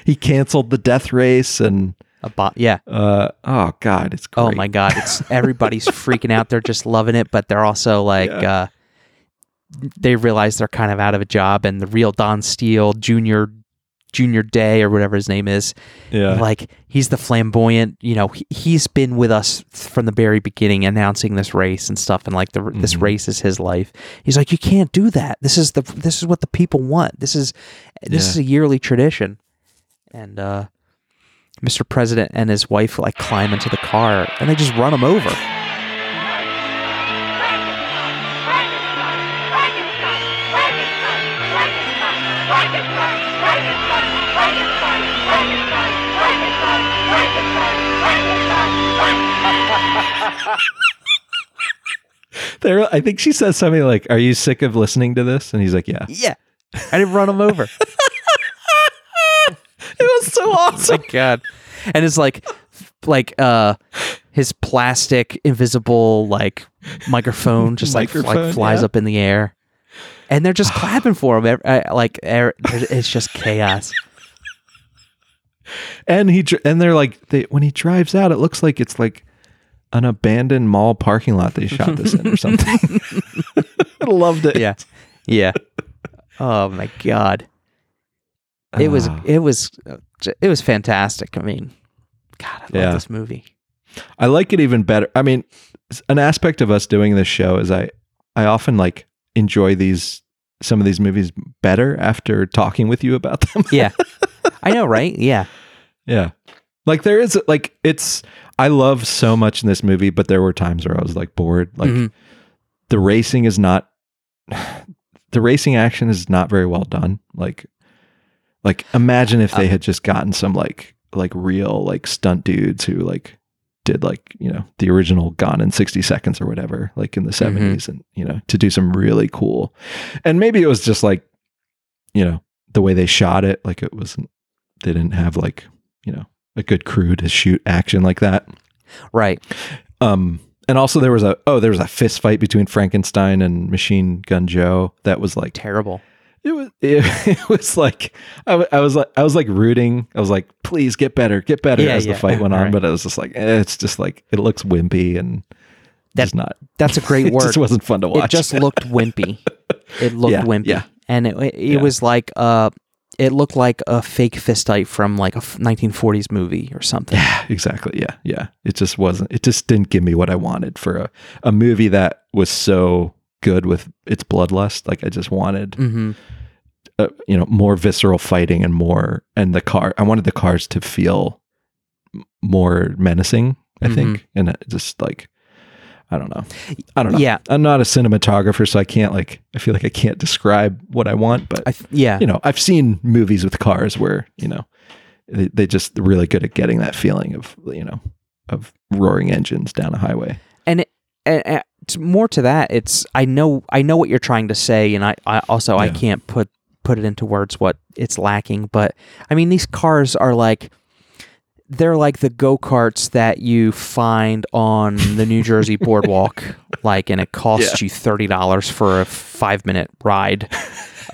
he canceled the death race, and A bot. Yeah. uh, oh god, it's great. Oh my god, it's everybody's freaking out. They're just loving it, but they're also like Yeah. uh they realize they're kind of out of a job and the real Don Steele Junior Junior Day or whatever his name is, yeah, like he's the flamboyant, you know, he, he's been with us from the very beginning announcing this race and stuff and like the this Mhm. race is his life. He's like you can't do that. This is the this is what the people want. This is this Yeah. is a yearly tradition. And uh Mr. President and his wife like climb into the car and they just run him over. there. I think she says something like, "Are you sick of listening to this?" And he's like, "Yeah." Yeah. I didn't run him over. It was so awesome. my god. And it's like like uh his plastic invisible like microphone just like, like Microphone, flies yeah. up in the air. And they're just clapping for him. ev- uh, Like er- it's just chaos. and he dr- and they're like they when he drives out it looks like it's like an abandoned mall parking lot they shot this in or something i loved it Yeah. Yeah. Oh my god. It was Ah. it was it was fantastic. I mean, god, I love Yeah. this movie. i like it even better i mean an aspect of us doing this show is i i often like enjoy these some of these movies better after talking with you about them Yeah. I know, right? Yeah. yeah like there is like it's i love so much in this movie but there were times where i was like bored like Mhm. the racing is not the racing action is not very well done like like imagine if they Uh, had just gotten some like like real like stunt dudes who like did like you know the original gone in 60 seconds or whatever like in the 70s and you know to do some really cool and maybe it was just like you know the way they shot it like it wasn't they didn't have like you know a good crew to shoot action like that Right. um, and also there was a oh there was a fist fight between Frankenstein and Machine Gun Joe that was like Terrible. It was it, it was like I, I was like I was like rooting I was like please get better get better Yeah, as the fight went on Right. but I was just like eh, it's just like it looks wimpy and that's not That's a great word. it just wasn't fun to watch It just looked wimpy. It looked Yeah, wimpy, yeah. and it it, Yeah. was like uh, it looked like a fake fistite from like a 1940s movie or something. yeah exactly yeah yeah it just wasn't it just didn't give me what I wanted for a a movie that was so good with its bloodlust like I just wanted hmm uh, you know more visceral fighting and more and the car i wanted the cars to feel more menacing i think and just like I don't know. I don't know. Yeah. I'm not a cinematographer, so I can't like. I feel like I can't describe what I want, but I yeah. you know, I've seen movies with cars where you know they, they just really good at getting that feeling of you know of roaring engines down a highway. and, it, and, more to that it's i know i know what you're trying to say and i, I also i can't put put it into words what it's lacking but i mean these cars are like they're like the go-karts that you find on the new jersey boardwalk like and it costs you $30 for a five minute ride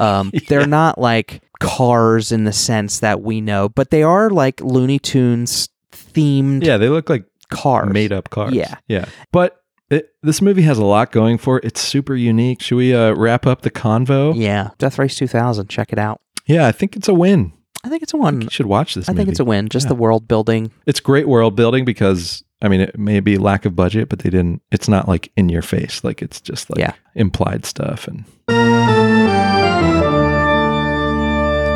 um, they're not like cars in the sense that we know but they are like looney tunes themed Yeah, they look like cars made up cars. Yeah. yeah. But it, this movie has a lot going for it. It's super unique. Should we uh, wrap up the convo? Yeah, Death Race 2000. Check it out. Yeah, I think it's a win. I think it's a win. You should watch this. I think it's a win. Just Yeah. the world building. It's great world building because I mean it may be lack of budget, but they didn't. It's not like in your face. Like it's just like Yeah. implied stuff and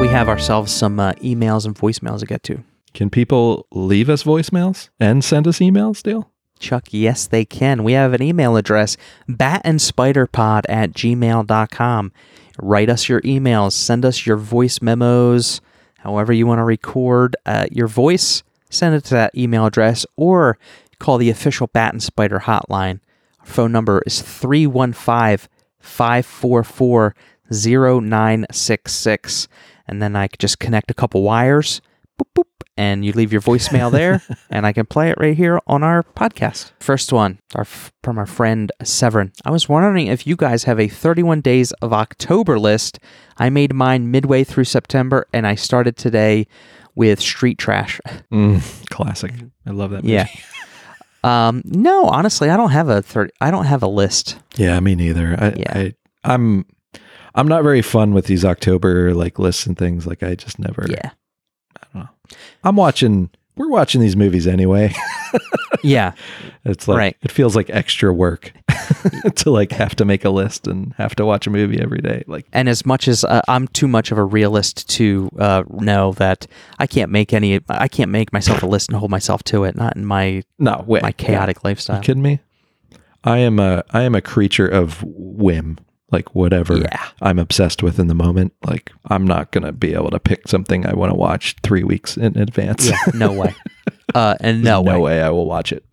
We have ourselves some uh, emails and voicemails to get to. Can people leave us voicemails and send us emails, Dale? Chuck, yes, they can. We have an email address, batandspiderpod at gmail.com. Write us your emails, send us your voice memos, however you want to record uh, your voice, send it to that email address or call the official Bat and Spider hotline. Our phone number is 315 544 0966. And then I just connect a couple wires, boop, boop, and you leave your voicemail there, and I can play it right here on our podcast. First one our, from our friend Severin. I was wondering if you guys have a 31 days of October list. I made mine midway through September, and I started today with Street Trash. Mm, classic. I love that. Movie. Yeah. Um, no, honestly, I don't have a third. I don't have a list. Yeah, me neither. I, Yeah. I, I'm, I'm not very fun with these October like lists and things. Like I just never. Yeah, I don't know. I'm watching. We're watching these movies anyway. yeah, It's like Right. it feels like extra work to like have to make a list and have to watch a movie every day. Like and as much as uh, I'm too much of a realist to uh, know that I can't make any, I can't make myself a list and hold myself to it. Not in my no way. my chaotic You lifestyle. kidding me? I am a I am a creature of whim. Like whatever Yeah. I'm obsessed with in the moment. Like I'm not gonna be able to pick something I want to watch three weeks in advance. Yeah, no way. Uh, and no, no way. way I will watch it.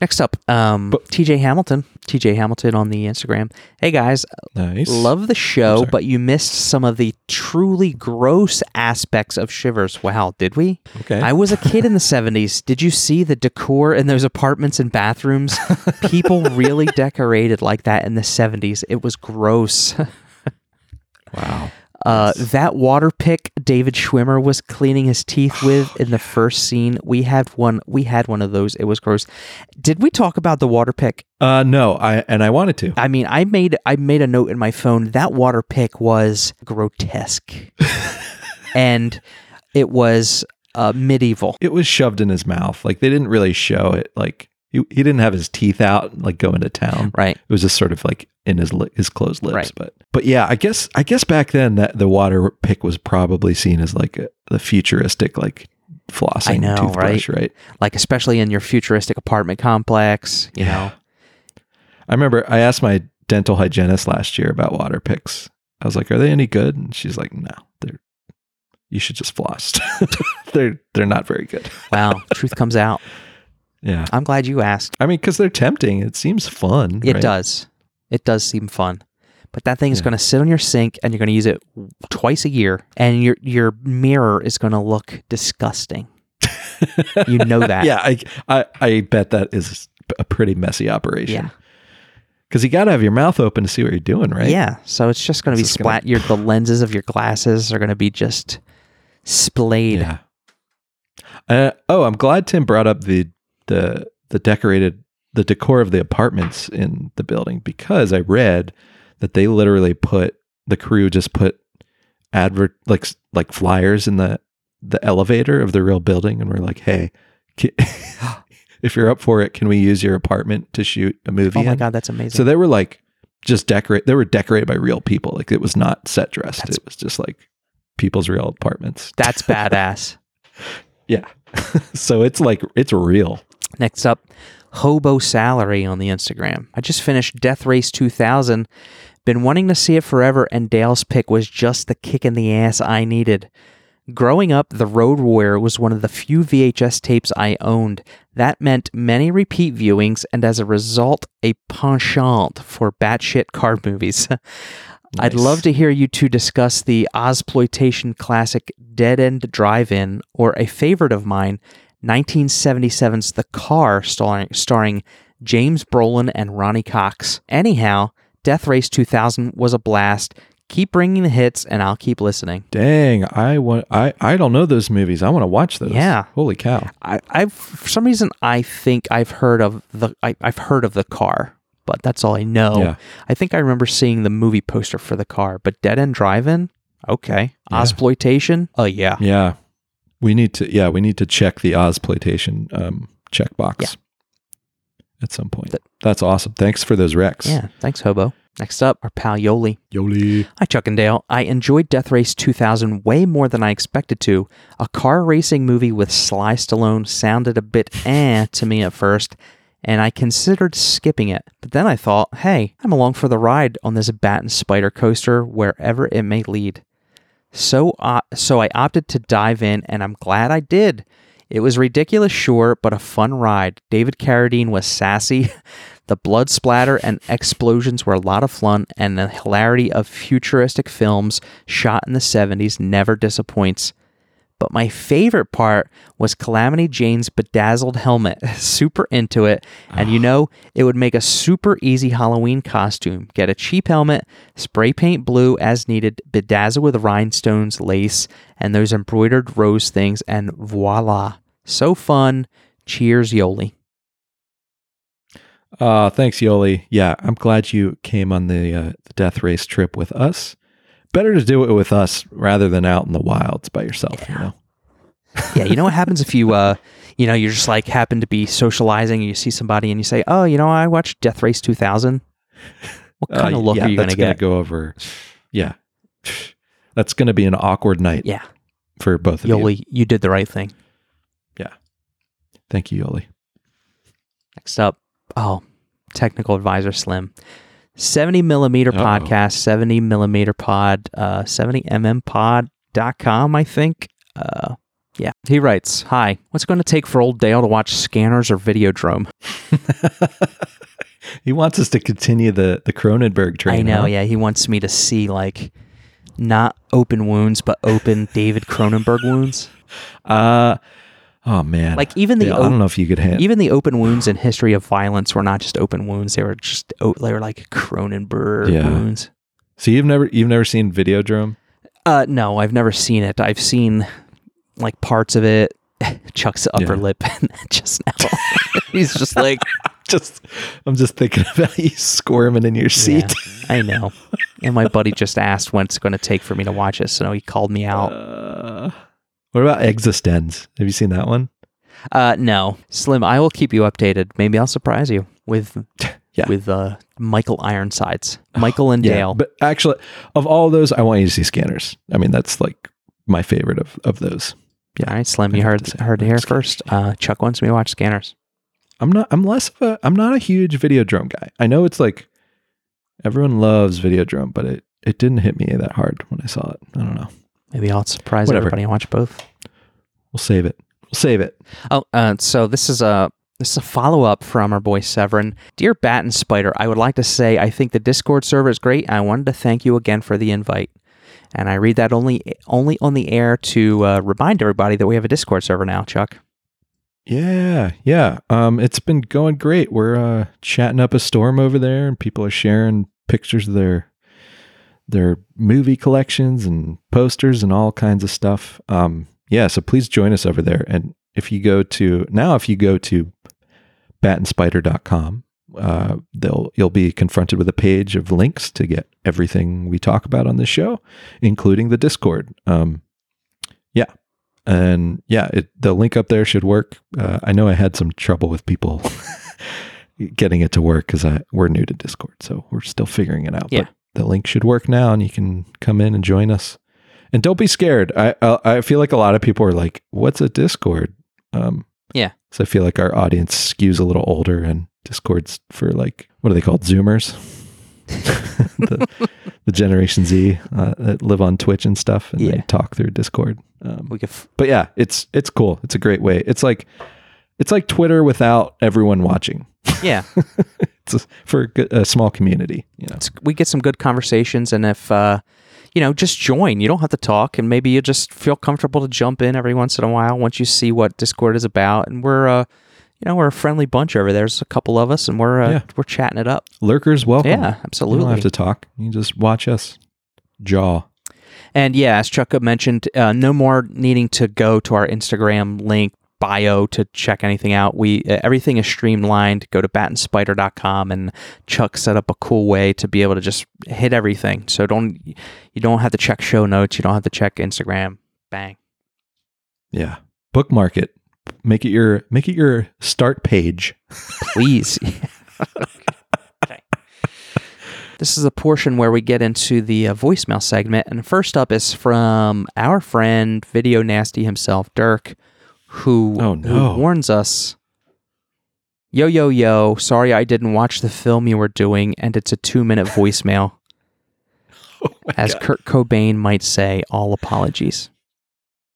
Next up, um, TJ Hamilton. TJ Hamilton on the Instagram. Hey guys, Nice. love the show, but you missed some of the truly gross aspects of Shivers. Wow, did we? Okay. I was a kid in the 70s. Did you see the decor in those apartments and bathrooms? People really decorated like that in the 70s. It was gross. wow. Uh, that water pick David Schwimmer was cleaning his teeth with in the first scene. We had one. We had one of those. It was gross. Did we talk about the water pick? Uh no, I and I wanted to. I mean, I made I made a note in my phone. That water pick was grotesque, and it was uh, medieval. It was shoved in his mouth. Like they didn't really show it. Like he, he didn't have his teeth out like going to town. Right. It was just sort of like in his li- his closed lips. Right. But but yeah, I guess I guess back then that the water pick was probably seen as like a, the futuristic like flossing I know, toothbrush, right? Like especially in your futuristic apartment complex. You know. I remember I asked my dental hygienist last year about water picks. I was like, "Are they any good?" And she's like, "No, they're you should just floss. they're they're not very good." Wow. truth comes out. Yeah. I'm glad you asked. I mean, because they're tempting. It seems fun. It right? does. It does seem fun. But that thing is Yeah. going to sit on your sink and you're going to use it twice a year and your your mirror is going to look disgusting. You know that. yeah, I, I I bet that is a pretty messy operation. Yeah. Because you got to have your mouth open to see what you're doing, right? Yeah. So it's just going to be just gonna- splat. Your the lenses of your glasses are going to be just splayed. Yeah. Uh, oh, I'm glad Tim brought up the the the decorated the decor of the apartments in the building because I read that they literally put the crew just put advert like like flyers in the the elevator of the real building and we're like, hey, ca- if you're up for it, can we use your apartment to shoot a movie? Oh my in?" god, that's amazing. So they were like just decorate. They were decorated by real people. Like it was not set dressed. That's- it was just like people's real apartments. that's badass. Yeah. so it's like it's real. Next up, Hobo Salary on the Instagram. I just finished Death Race 2000. Been wanting to see it forever, and Dale's pick was just the kick in the ass I needed. Growing up, The Road Warrior was one of the few VHS tapes I owned. That meant many repeat viewings, and as a result, a penchant for batshit card movies. I'd love to hear you two discuss the Ozploitation classic Dead End Drive In, or a favorite of mine, 1977's The Car, starring, starring James Brolin and Ronny Cox. Anyhow, Death Race 2000 was a blast. Keep bringing the hits, and I'll keep listening. Dang, I want. I I don't know those movies. I want to watch those. Yeah. Holy cow. I, I've for some reason I think I've heard of the I, I've heard of the car, but that's all I know. Yeah. I think I remember seeing the movie poster for the car, but Dead End Drive-In, okay. Yeah. Ozploitation, oh yeah, Yeah. We need to. Yeah, we need to check the Ozploitation um, checkbox Yeah. at some point. Th- That's awesome. Thanks for those recs. yeah. Thanks, Hobo. Next up, our pal Yoli. Yoli. Hi, Chuck and Dale. I enjoyed Death Race 2000 way more than I expected to. A car racing movie with Sly Stallone sounded a bit eh to me at first, and I considered skipping it. But then I thought, hey, I'm along for the ride on this bat and spider coaster wherever it may lead. So, uh, so I opted to dive in, and I'm glad I did. It was ridiculous, sure, but a fun ride. David Carradine was sassy. The blood splatter and explosions were a lot of fun, and the hilarity of futuristic films shot in the 70s never disappoints. But my favorite part was Calamity Jane's bedazzled helmet. Super into it. And you know, it would make a super easy Halloween costume. Get a cheap helmet, spray paint blue as needed, bedazzle with rhinestones, lace, and those embroidered rose things, and voila. So fun. Cheers, Yoli. Uh, thanks, Yoli. Yeah, I'm glad you came on the, uh, the death race trip with us. Better to do it with us rather than out in the wilds by yourself. You know. yeah, you know what happens if you, uh, you know, you're just like happen to be socializing and you see somebody and you say, "Oh, you know, I watched Death Race 2000." What kind Uh, of look yeah, are you going to get? go over. Yeah, that's going to be an awkward night Yeah, for both of you. Yoli, you did the right thing. Yeah, thank you, Yoli. Next up, oh, technical advisor Slim. 70 millimeter Uh-oh. podcast, 70 millimeter pod, uh, 70 mm pod.com, I think. Uh, yeah. He writes, Hi, what's it going to take for old Dale to watch Scanners or Videodrome? he wants us to continue the the Cronenberg train. I know, huh? yeah. He wants me to see, like, not open wounds, but open David Cronenberg wounds. Uh oh man. Like, even the Yeah, I o- don't know if you could handle. Even the open wounds in History of Violence were not just open wounds; they were just o- they were like Cronenberg Yeah. wounds. so you've never you've never seen Videodrome? Uh, no, I've never seen it. I've seen like parts of it. Chuck's upper Yeah. lip just now. He's just like, Just I'm just thinking about you squirming in your seat. yeah, I know. And my buddy just asked when it's going to take for me to watch it, so he called me out. Uh, what about Existenz? Have you seen that one? Uh, no, Slim, I will keep you updated. Maybe I'll surprise you with Yeah. with uh, Michael Ironsides, Michael and Dale. But actually, of all those, I want you to see Scanners. I mean, that's like my favorite of of those. Yeah. All right, Slim, you heard to heard it here first. Uh, Chuck wants me to watch Scanners. I'm not. I'm less of a. I'm not a huge Videodrome guy. I know it's like everyone loves Videodrome, but it it didn't hit me that hard when I saw it. I don't know. Maybe I'll surprise Whatever. everybody and watch both. We'll save it. We'll save it. Oh, uh, so this is a this is a follow up from our boy Severin. Dear Bat and Spider, I would like to say I think the Discord server is great. I wanted to thank you again for the invite. And I read that only only on the air to uh, remind everybody that we have a Discord server now, Chuck. Yeah, yeah. Um, it's been going great. We're uh, chatting up a storm over there, and people are sharing pictures of their their movie collections and posters and all kinds of stuff. Um, yeah, so please join us over there. And if you go to now, if you go to batandspider.com, uh, they'll you'll be confronted with a page of links to get everything we talk about on this show, including the Discord. Um, yeah, and yeah, it, the link up there should work. Uh, I know I had some trouble with people getting it to work because we're new to Discord, so we're still figuring it out. Yeah. But the link should work now, and you can come in and join us. And don't be scared. I I, I feel like a lot of people are like, "What's a Discord?" Um, Yeah. So I feel like our audience skews a little older, and Discord's for like what are they called? Zoomers. the, the Generation Z uh, that live on Twitch and stuff, and they talk through Discord. Um, We could. F- but yeah, it's it's cool. It's a great way. It's like it's like Twitter without everyone watching. yeah, It's a, for a, good- a small community. You know. it's, we get some good conversations, and if uh, you know, just join. You don't have to talk, and maybe you just feel comfortable to jump in every once in a while once you see what Discord is about. And we're, uh, you know, we're a friendly bunch over there. There's a couple of us, and we're uh, Yeah. we're chatting it up. Lurkers welcome. Yeah, absolutely. You don't have to talk. You just watch us jaw. And yeah, as Chuck mentioned, uh, no more needing to go to our Instagram link bio to check anything out. We uh, everything is streamlined. Go to batandspider.com and Chuck set up a cool way to be able to just hit everything. So don't you don't have to check show notes. You don't have to check Instagram. Bang. Yeah. Bookmark it. Make it your make it your start page. Please. okay. This is a portion where we get into the uh, voicemail segment. And first up is from our friend, Video Nasty himself, Dirk, who, Oh, who no. warns us Yo, yo, yo. Sorry I didn't watch the film you were doing, and it's a two minute voicemail. As Kurt Cobain might say, all apologies.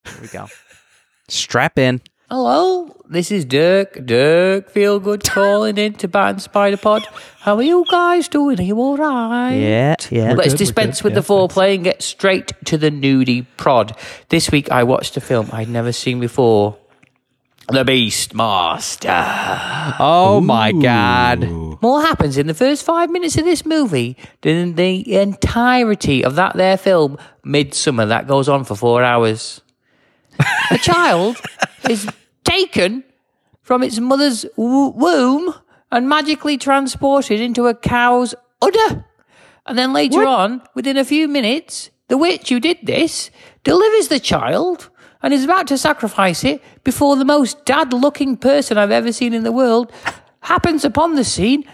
Here we go. Strap in. Hello, this is Dirk. Dirk, feel good calling in to Bat and Spider Pod. How are you guys doing? Are you all right? Yeah, yeah. Let's good, dispense with Yeah, the foreplay and get straight to the nudie prod. This week I watched a film I'd never seen before. The Beast Master. Oh my God. More happens in the first five minutes of this movie than in the entirety of that there film, Midsommar, that goes on for four hours. A child is taken from its mother's w- womb and magically transported into a cow's udder. And then later on, within a few minutes, the witch who did this delivers the child and is about to sacrifice it before the most dad looking person I've ever seen in the world happens upon the scene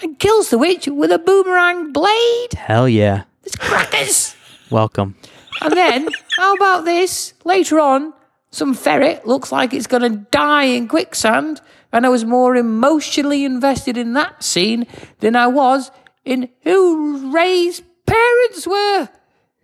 and kills the witch with a boomerang blade. Hell yeah. It's crackers. Welcome. And then, how about this? Later on, some ferret looks like it's going to die in quicksand, and I was more emotionally invested in that scene than I was in who Ray's parents were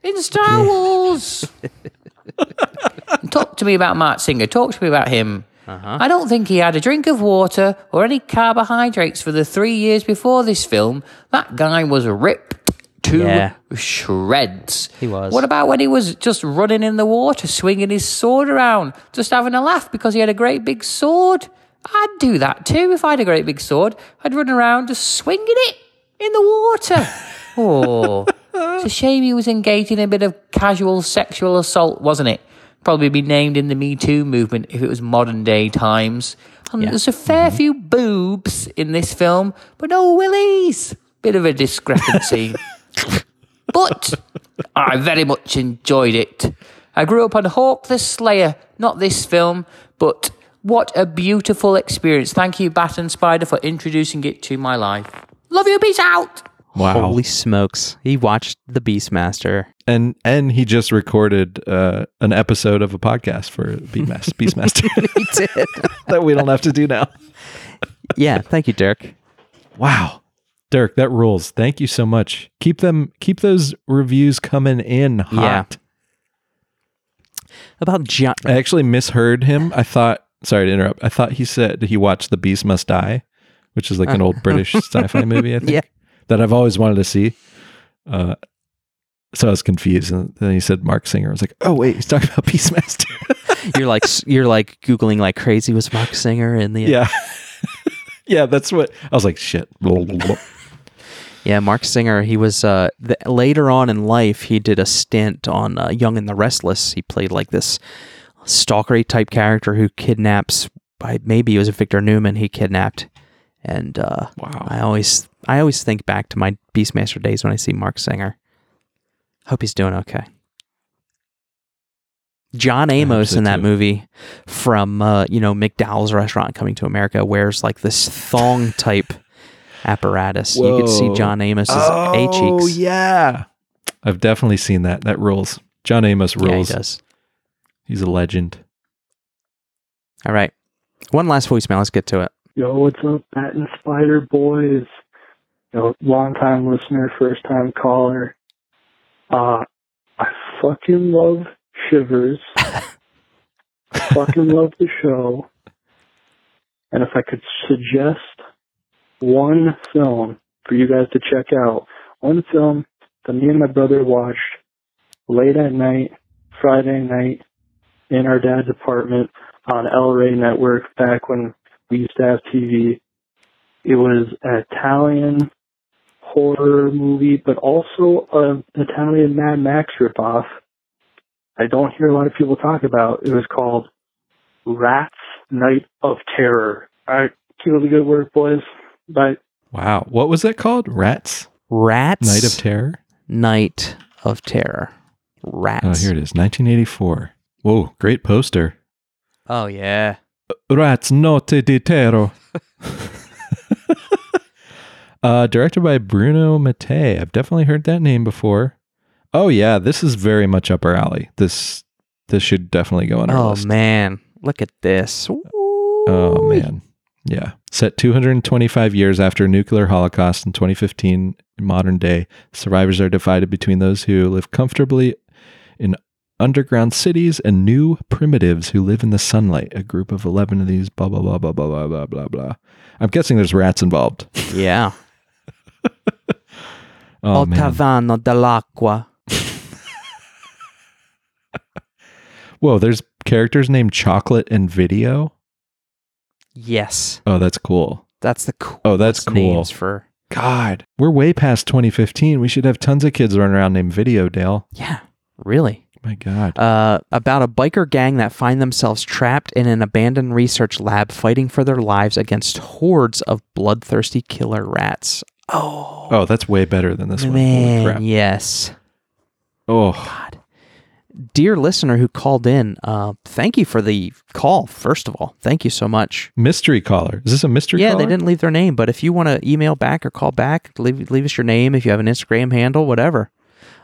in Star Wars. Talk to me about Marc Singer. Talk to me about him. Uh-huh. I don't think he had a drink of water or any carbohydrates for the three years before this film. That guy was ripped to Yeah. shreds. He was. What about when he was just running in the water, swinging his sword around, just having a laugh because he had a great big sword? I'd do that too if I had a great big sword. I'd run around just swinging it in the water. Oh, it's a shame he was engaged in a bit of casual sexual assault, wasn't it? Probably be named in the Me Too movement if it was modern day times. And there's a fair mm-hmm. few boobs in this film, but no willies. Bit of a discrepancy. but I very much enjoyed it. I grew up on Hawk the Slayer, not this film, but what a beautiful experience. Thank you, Bat and Spider, for introducing it to my life. Love you, peace out. Wow. Holy smokes. He watched The Beastmaster. and and he just recorded uh, an episode of a podcast for Beastmaster, Beastmaster He did. that we don't have to do now. yeah. Thank you, Dirk. Wow. Dirk, that rules. Thank you so much. Keep them keep those reviews coming in hot. About John. I actually misheard him. I thought sorry to interrupt. I thought he said he watched The Beast Must Die, which is like an old British sci-fi movie, I think. Yeah. That I've always wanted to see. Uh so I was confused. And then he said Marc Singer. I was like, oh wait, he's talking about Beastmaster. You're like you're like googling like crazy was Marc Singer in the yeah. yeah, that's what I was like, shit. Yeah, Marc Singer. He was uh, the, later on in life. He did a stint on uh, Young and the Restless. He played like this stalkery type character who kidnaps. By maybe it was Victor Newman. He kidnapped, and uh, Wow. I always I always think back to my Beastmaster days when I see Marc Singer. Hope he's doing okay. John Amos so in that too. movie from uh, you know McDowell's restaurant coming to America wears like this thong type apparatus. You could see John Amos's A cheeks. Oh yeah. I've definitely seen that. That rules. John Amos rules. Yeah, he does. He's a legend. All right. One last voicemail. Let's get to it. Yo, what's up, Bat and Spider boys? Yo, long time listener, first time caller. Uh, I fucking love Shivers. fucking love the show. And if I could suggest one film for you guys to check out, one film that me and my brother watched late at night, Friday night, in our dad's apartment on El Rey Network back when we used to have TV. It was an Italian horror movie, but also an Italian Mad Max ripoff. I don't hear a lot of people talk about. It was called Rats Night of Terror. All right, keep up the good work, boys. Bye. Wow. What was that called? Rats? Rats. Night of Terror? Night of Terror. Rats. Oh, here it is. 1984. Whoa, great poster. Oh yeah. Rats Notte di Terror. uh, directed by Bruno Mattei. I've definitely heard that name before. Oh yeah, this is very much up our alley. This this should definitely go on our Oh list. Oh man, look at this. Oh man. Yeah. Set 225 years after a nuclear holocaust in 2015 modern day, survivors are divided between those who live comfortably in underground cities and new primitives who live in the sunlight. A group of 11 of these blah blah blah blah blah blah blah blah blah. I'm guessing there's rats involved. Yeah. Oh. Ottaviano dell'acqua. Whoa, there's characters named Chocolate and Video. Yes. Oh, that's cool. That's the cool Oh, that's cool. names for God, we're way past 2015. We should have tons of kids running around named Video Dale. Yeah. Really? My God. Uh, about a biker gang that find themselves trapped in an abandoned research lab fighting for their lives against hordes of bloodthirsty killer rats. Oh, Oh, that's way better than this one. Man, crap. yes. Oh, God. Dear listener who called in, uh, thank you for the call, first of all. Thank you so much. mystery caller. Is this a mystery yeah, caller? they didn't leave their name, but if you want to email back or call back, leave, leave us your name. If you have an Instagram handle, whatever,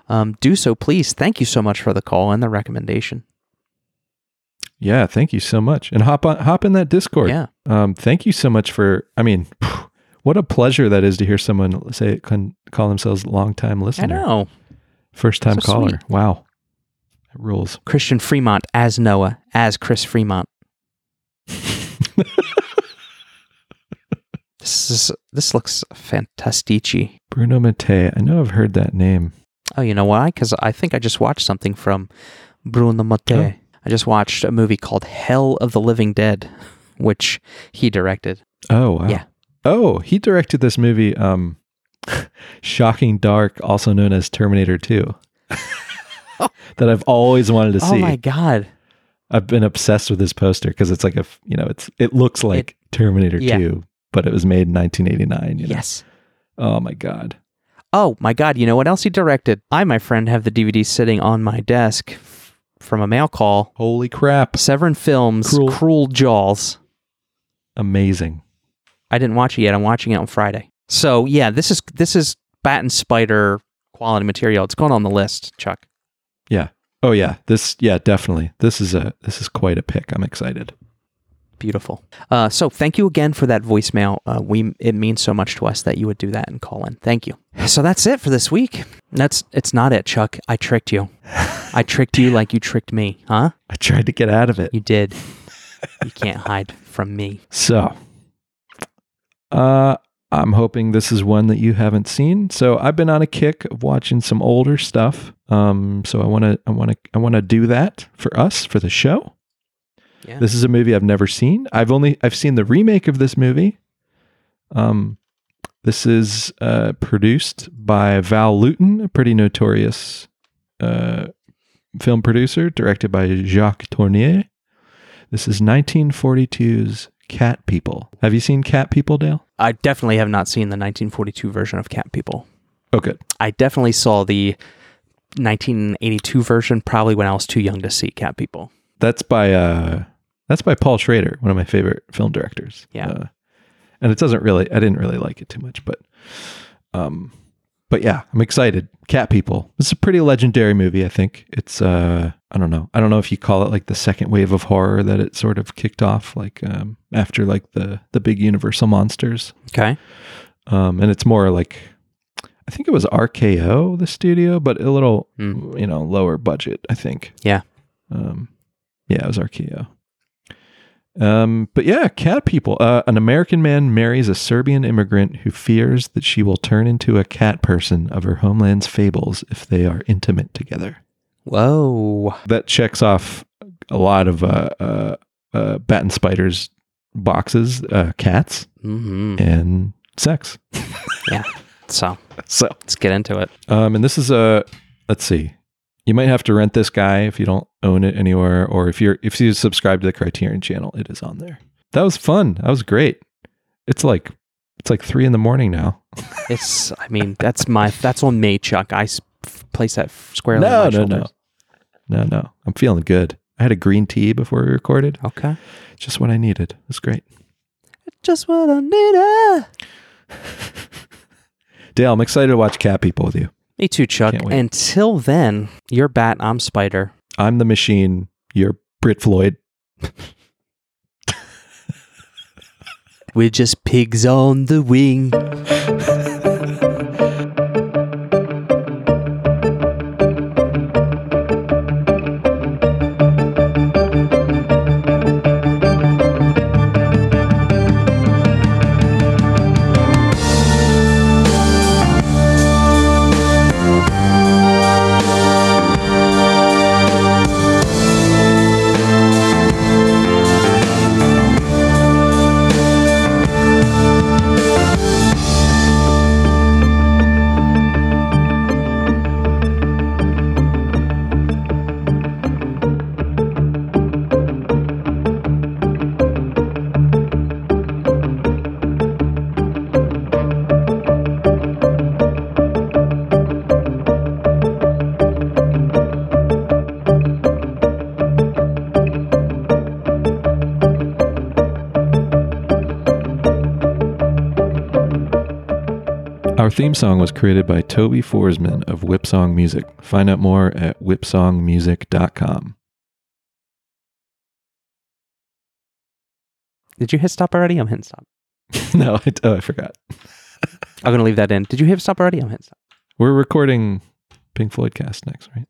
um, do so, please. Thank you so much for the call and the recommendation. Yeah, thank you so much. And hop on, hop in that Discord. Yeah. Um, thank you so much for. I mean, what a pleasure that is to hear someone say can call themselves longtime I listener, know. first time So caller. sweet. Wow, it rules. Christian Fremont as Noah, as Chris Fremont. this is this looks fantastici. Bruno Mattei. I know I've heard that name. Oh, you know why? Because I think I just watched something from Bruno Mattei. I just watched a movie called Hell of the Living Dead, which he directed. Oh, wow. Yeah. Oh, he directed this movie, um, Shocking Dark, also known as Terminator 2, that I've always wanted to see. Oh my god! I've been obsessed with this poster because it's like a, you know, it's it looks like Terminator yeah. 2, but it was made in 1989. You know? Yes. Oh my god. Oh my god! You know what else he directed? I, my friend, have the DVD sitting on my desk f- from a mail call. Holy crap. Severin Films, Cruel- Cruel Jaws. Amazing. I didn't watch it yet. I'm watching it on Friday. So yeah, this is this is Bat and Spider quality material. It's going on the list, Chuck. Yeah. Oh yeah. This yeah, definitely. This is a this is quite a pick. I'm excited. Beautiful. Uh, so thank you again for that voicemail. Uh, we it means so much to us that you would do that and call in. Thank you. So that's it for this week. That's it's not it, Chuck. I tricked you. I tricked you like you tricked me, huh? I tried to get out of it. You did. you can't hide from me. So, uh, I'm hoping this is one that you haven't seen. So I've been on a kick of watching some older stuff. Um, so I want to, I want to, I want to do that for us for the show. Yeah. This is a movie I've never seen. I've only, I've seen the remake of this movie. Um, this is uh, produced by Val Lewton, a pretty notorious uh, film producer, directed by Jacques Tourneur. This is 1942's Cat People. Have you seen Cat People, Dale? I definitely have not seen the 1942 version of Cat People. Oh, good. I definitely saw the 1982 version probably when I was too young to see Cat People. That's by uh, that's by Paul Schrader, one of my favorite film directors. Yeah. Uh, and it doesn't really, I didn't really like it too much, but um, but yeah, I'm excited. Cat People. It's a pretty legendary movie. I think it's. uh I don't know. I don't know if you call it like the second wave of horror that it sort of kicked off, like um, after like the the big Universal monsters. Okay. Um, and it's more like I think it was RKO the studio, but a little Hmm. you know lower budget. I think. Yeah. Um, yeah, it was RKO. Um, but yeah, cat people. Uh, an American man marries a Serbian immigrant who fears that she will turn into a cat person of her homeland's fables if they are intimate together. Whoa. That checks off a lot of uh, uh, uh, bat and spiders boxes, uh, cats hmm and sex. yeah. So So, let's get into it. um, and this is a let's see. You might have to rent this guy if you don't own it anywhere, or if you're if you subscribe to the Criterion channel, it is on there. That was fun. That was great. It's like it's like three in the morning now. It's. I mean, that's my. That's on me, Chuck. I place that squarely. No, on my no, no. No, no. I'm feeling good. I had a green tea before we recorded. Okay. Just what I needed. It was great. Just what I needed. Dale, I'm excited to watch Cat People with you. Me too, Chuck. Until then, you're Bat. I'm Spider. I'm the machine. You're Brit Floyd. We're just pigs on the wing. theme song was created by Toby Forsman of Whipsong Music. Find out more at whipsongmusic.com. Did you hit stop already? I'm hitting stop. no, I, oh, I forgot. I'm gonna leave that in. Did you hit stop already? I'm hitting stop. We're recording Pink Floyd cast next, right?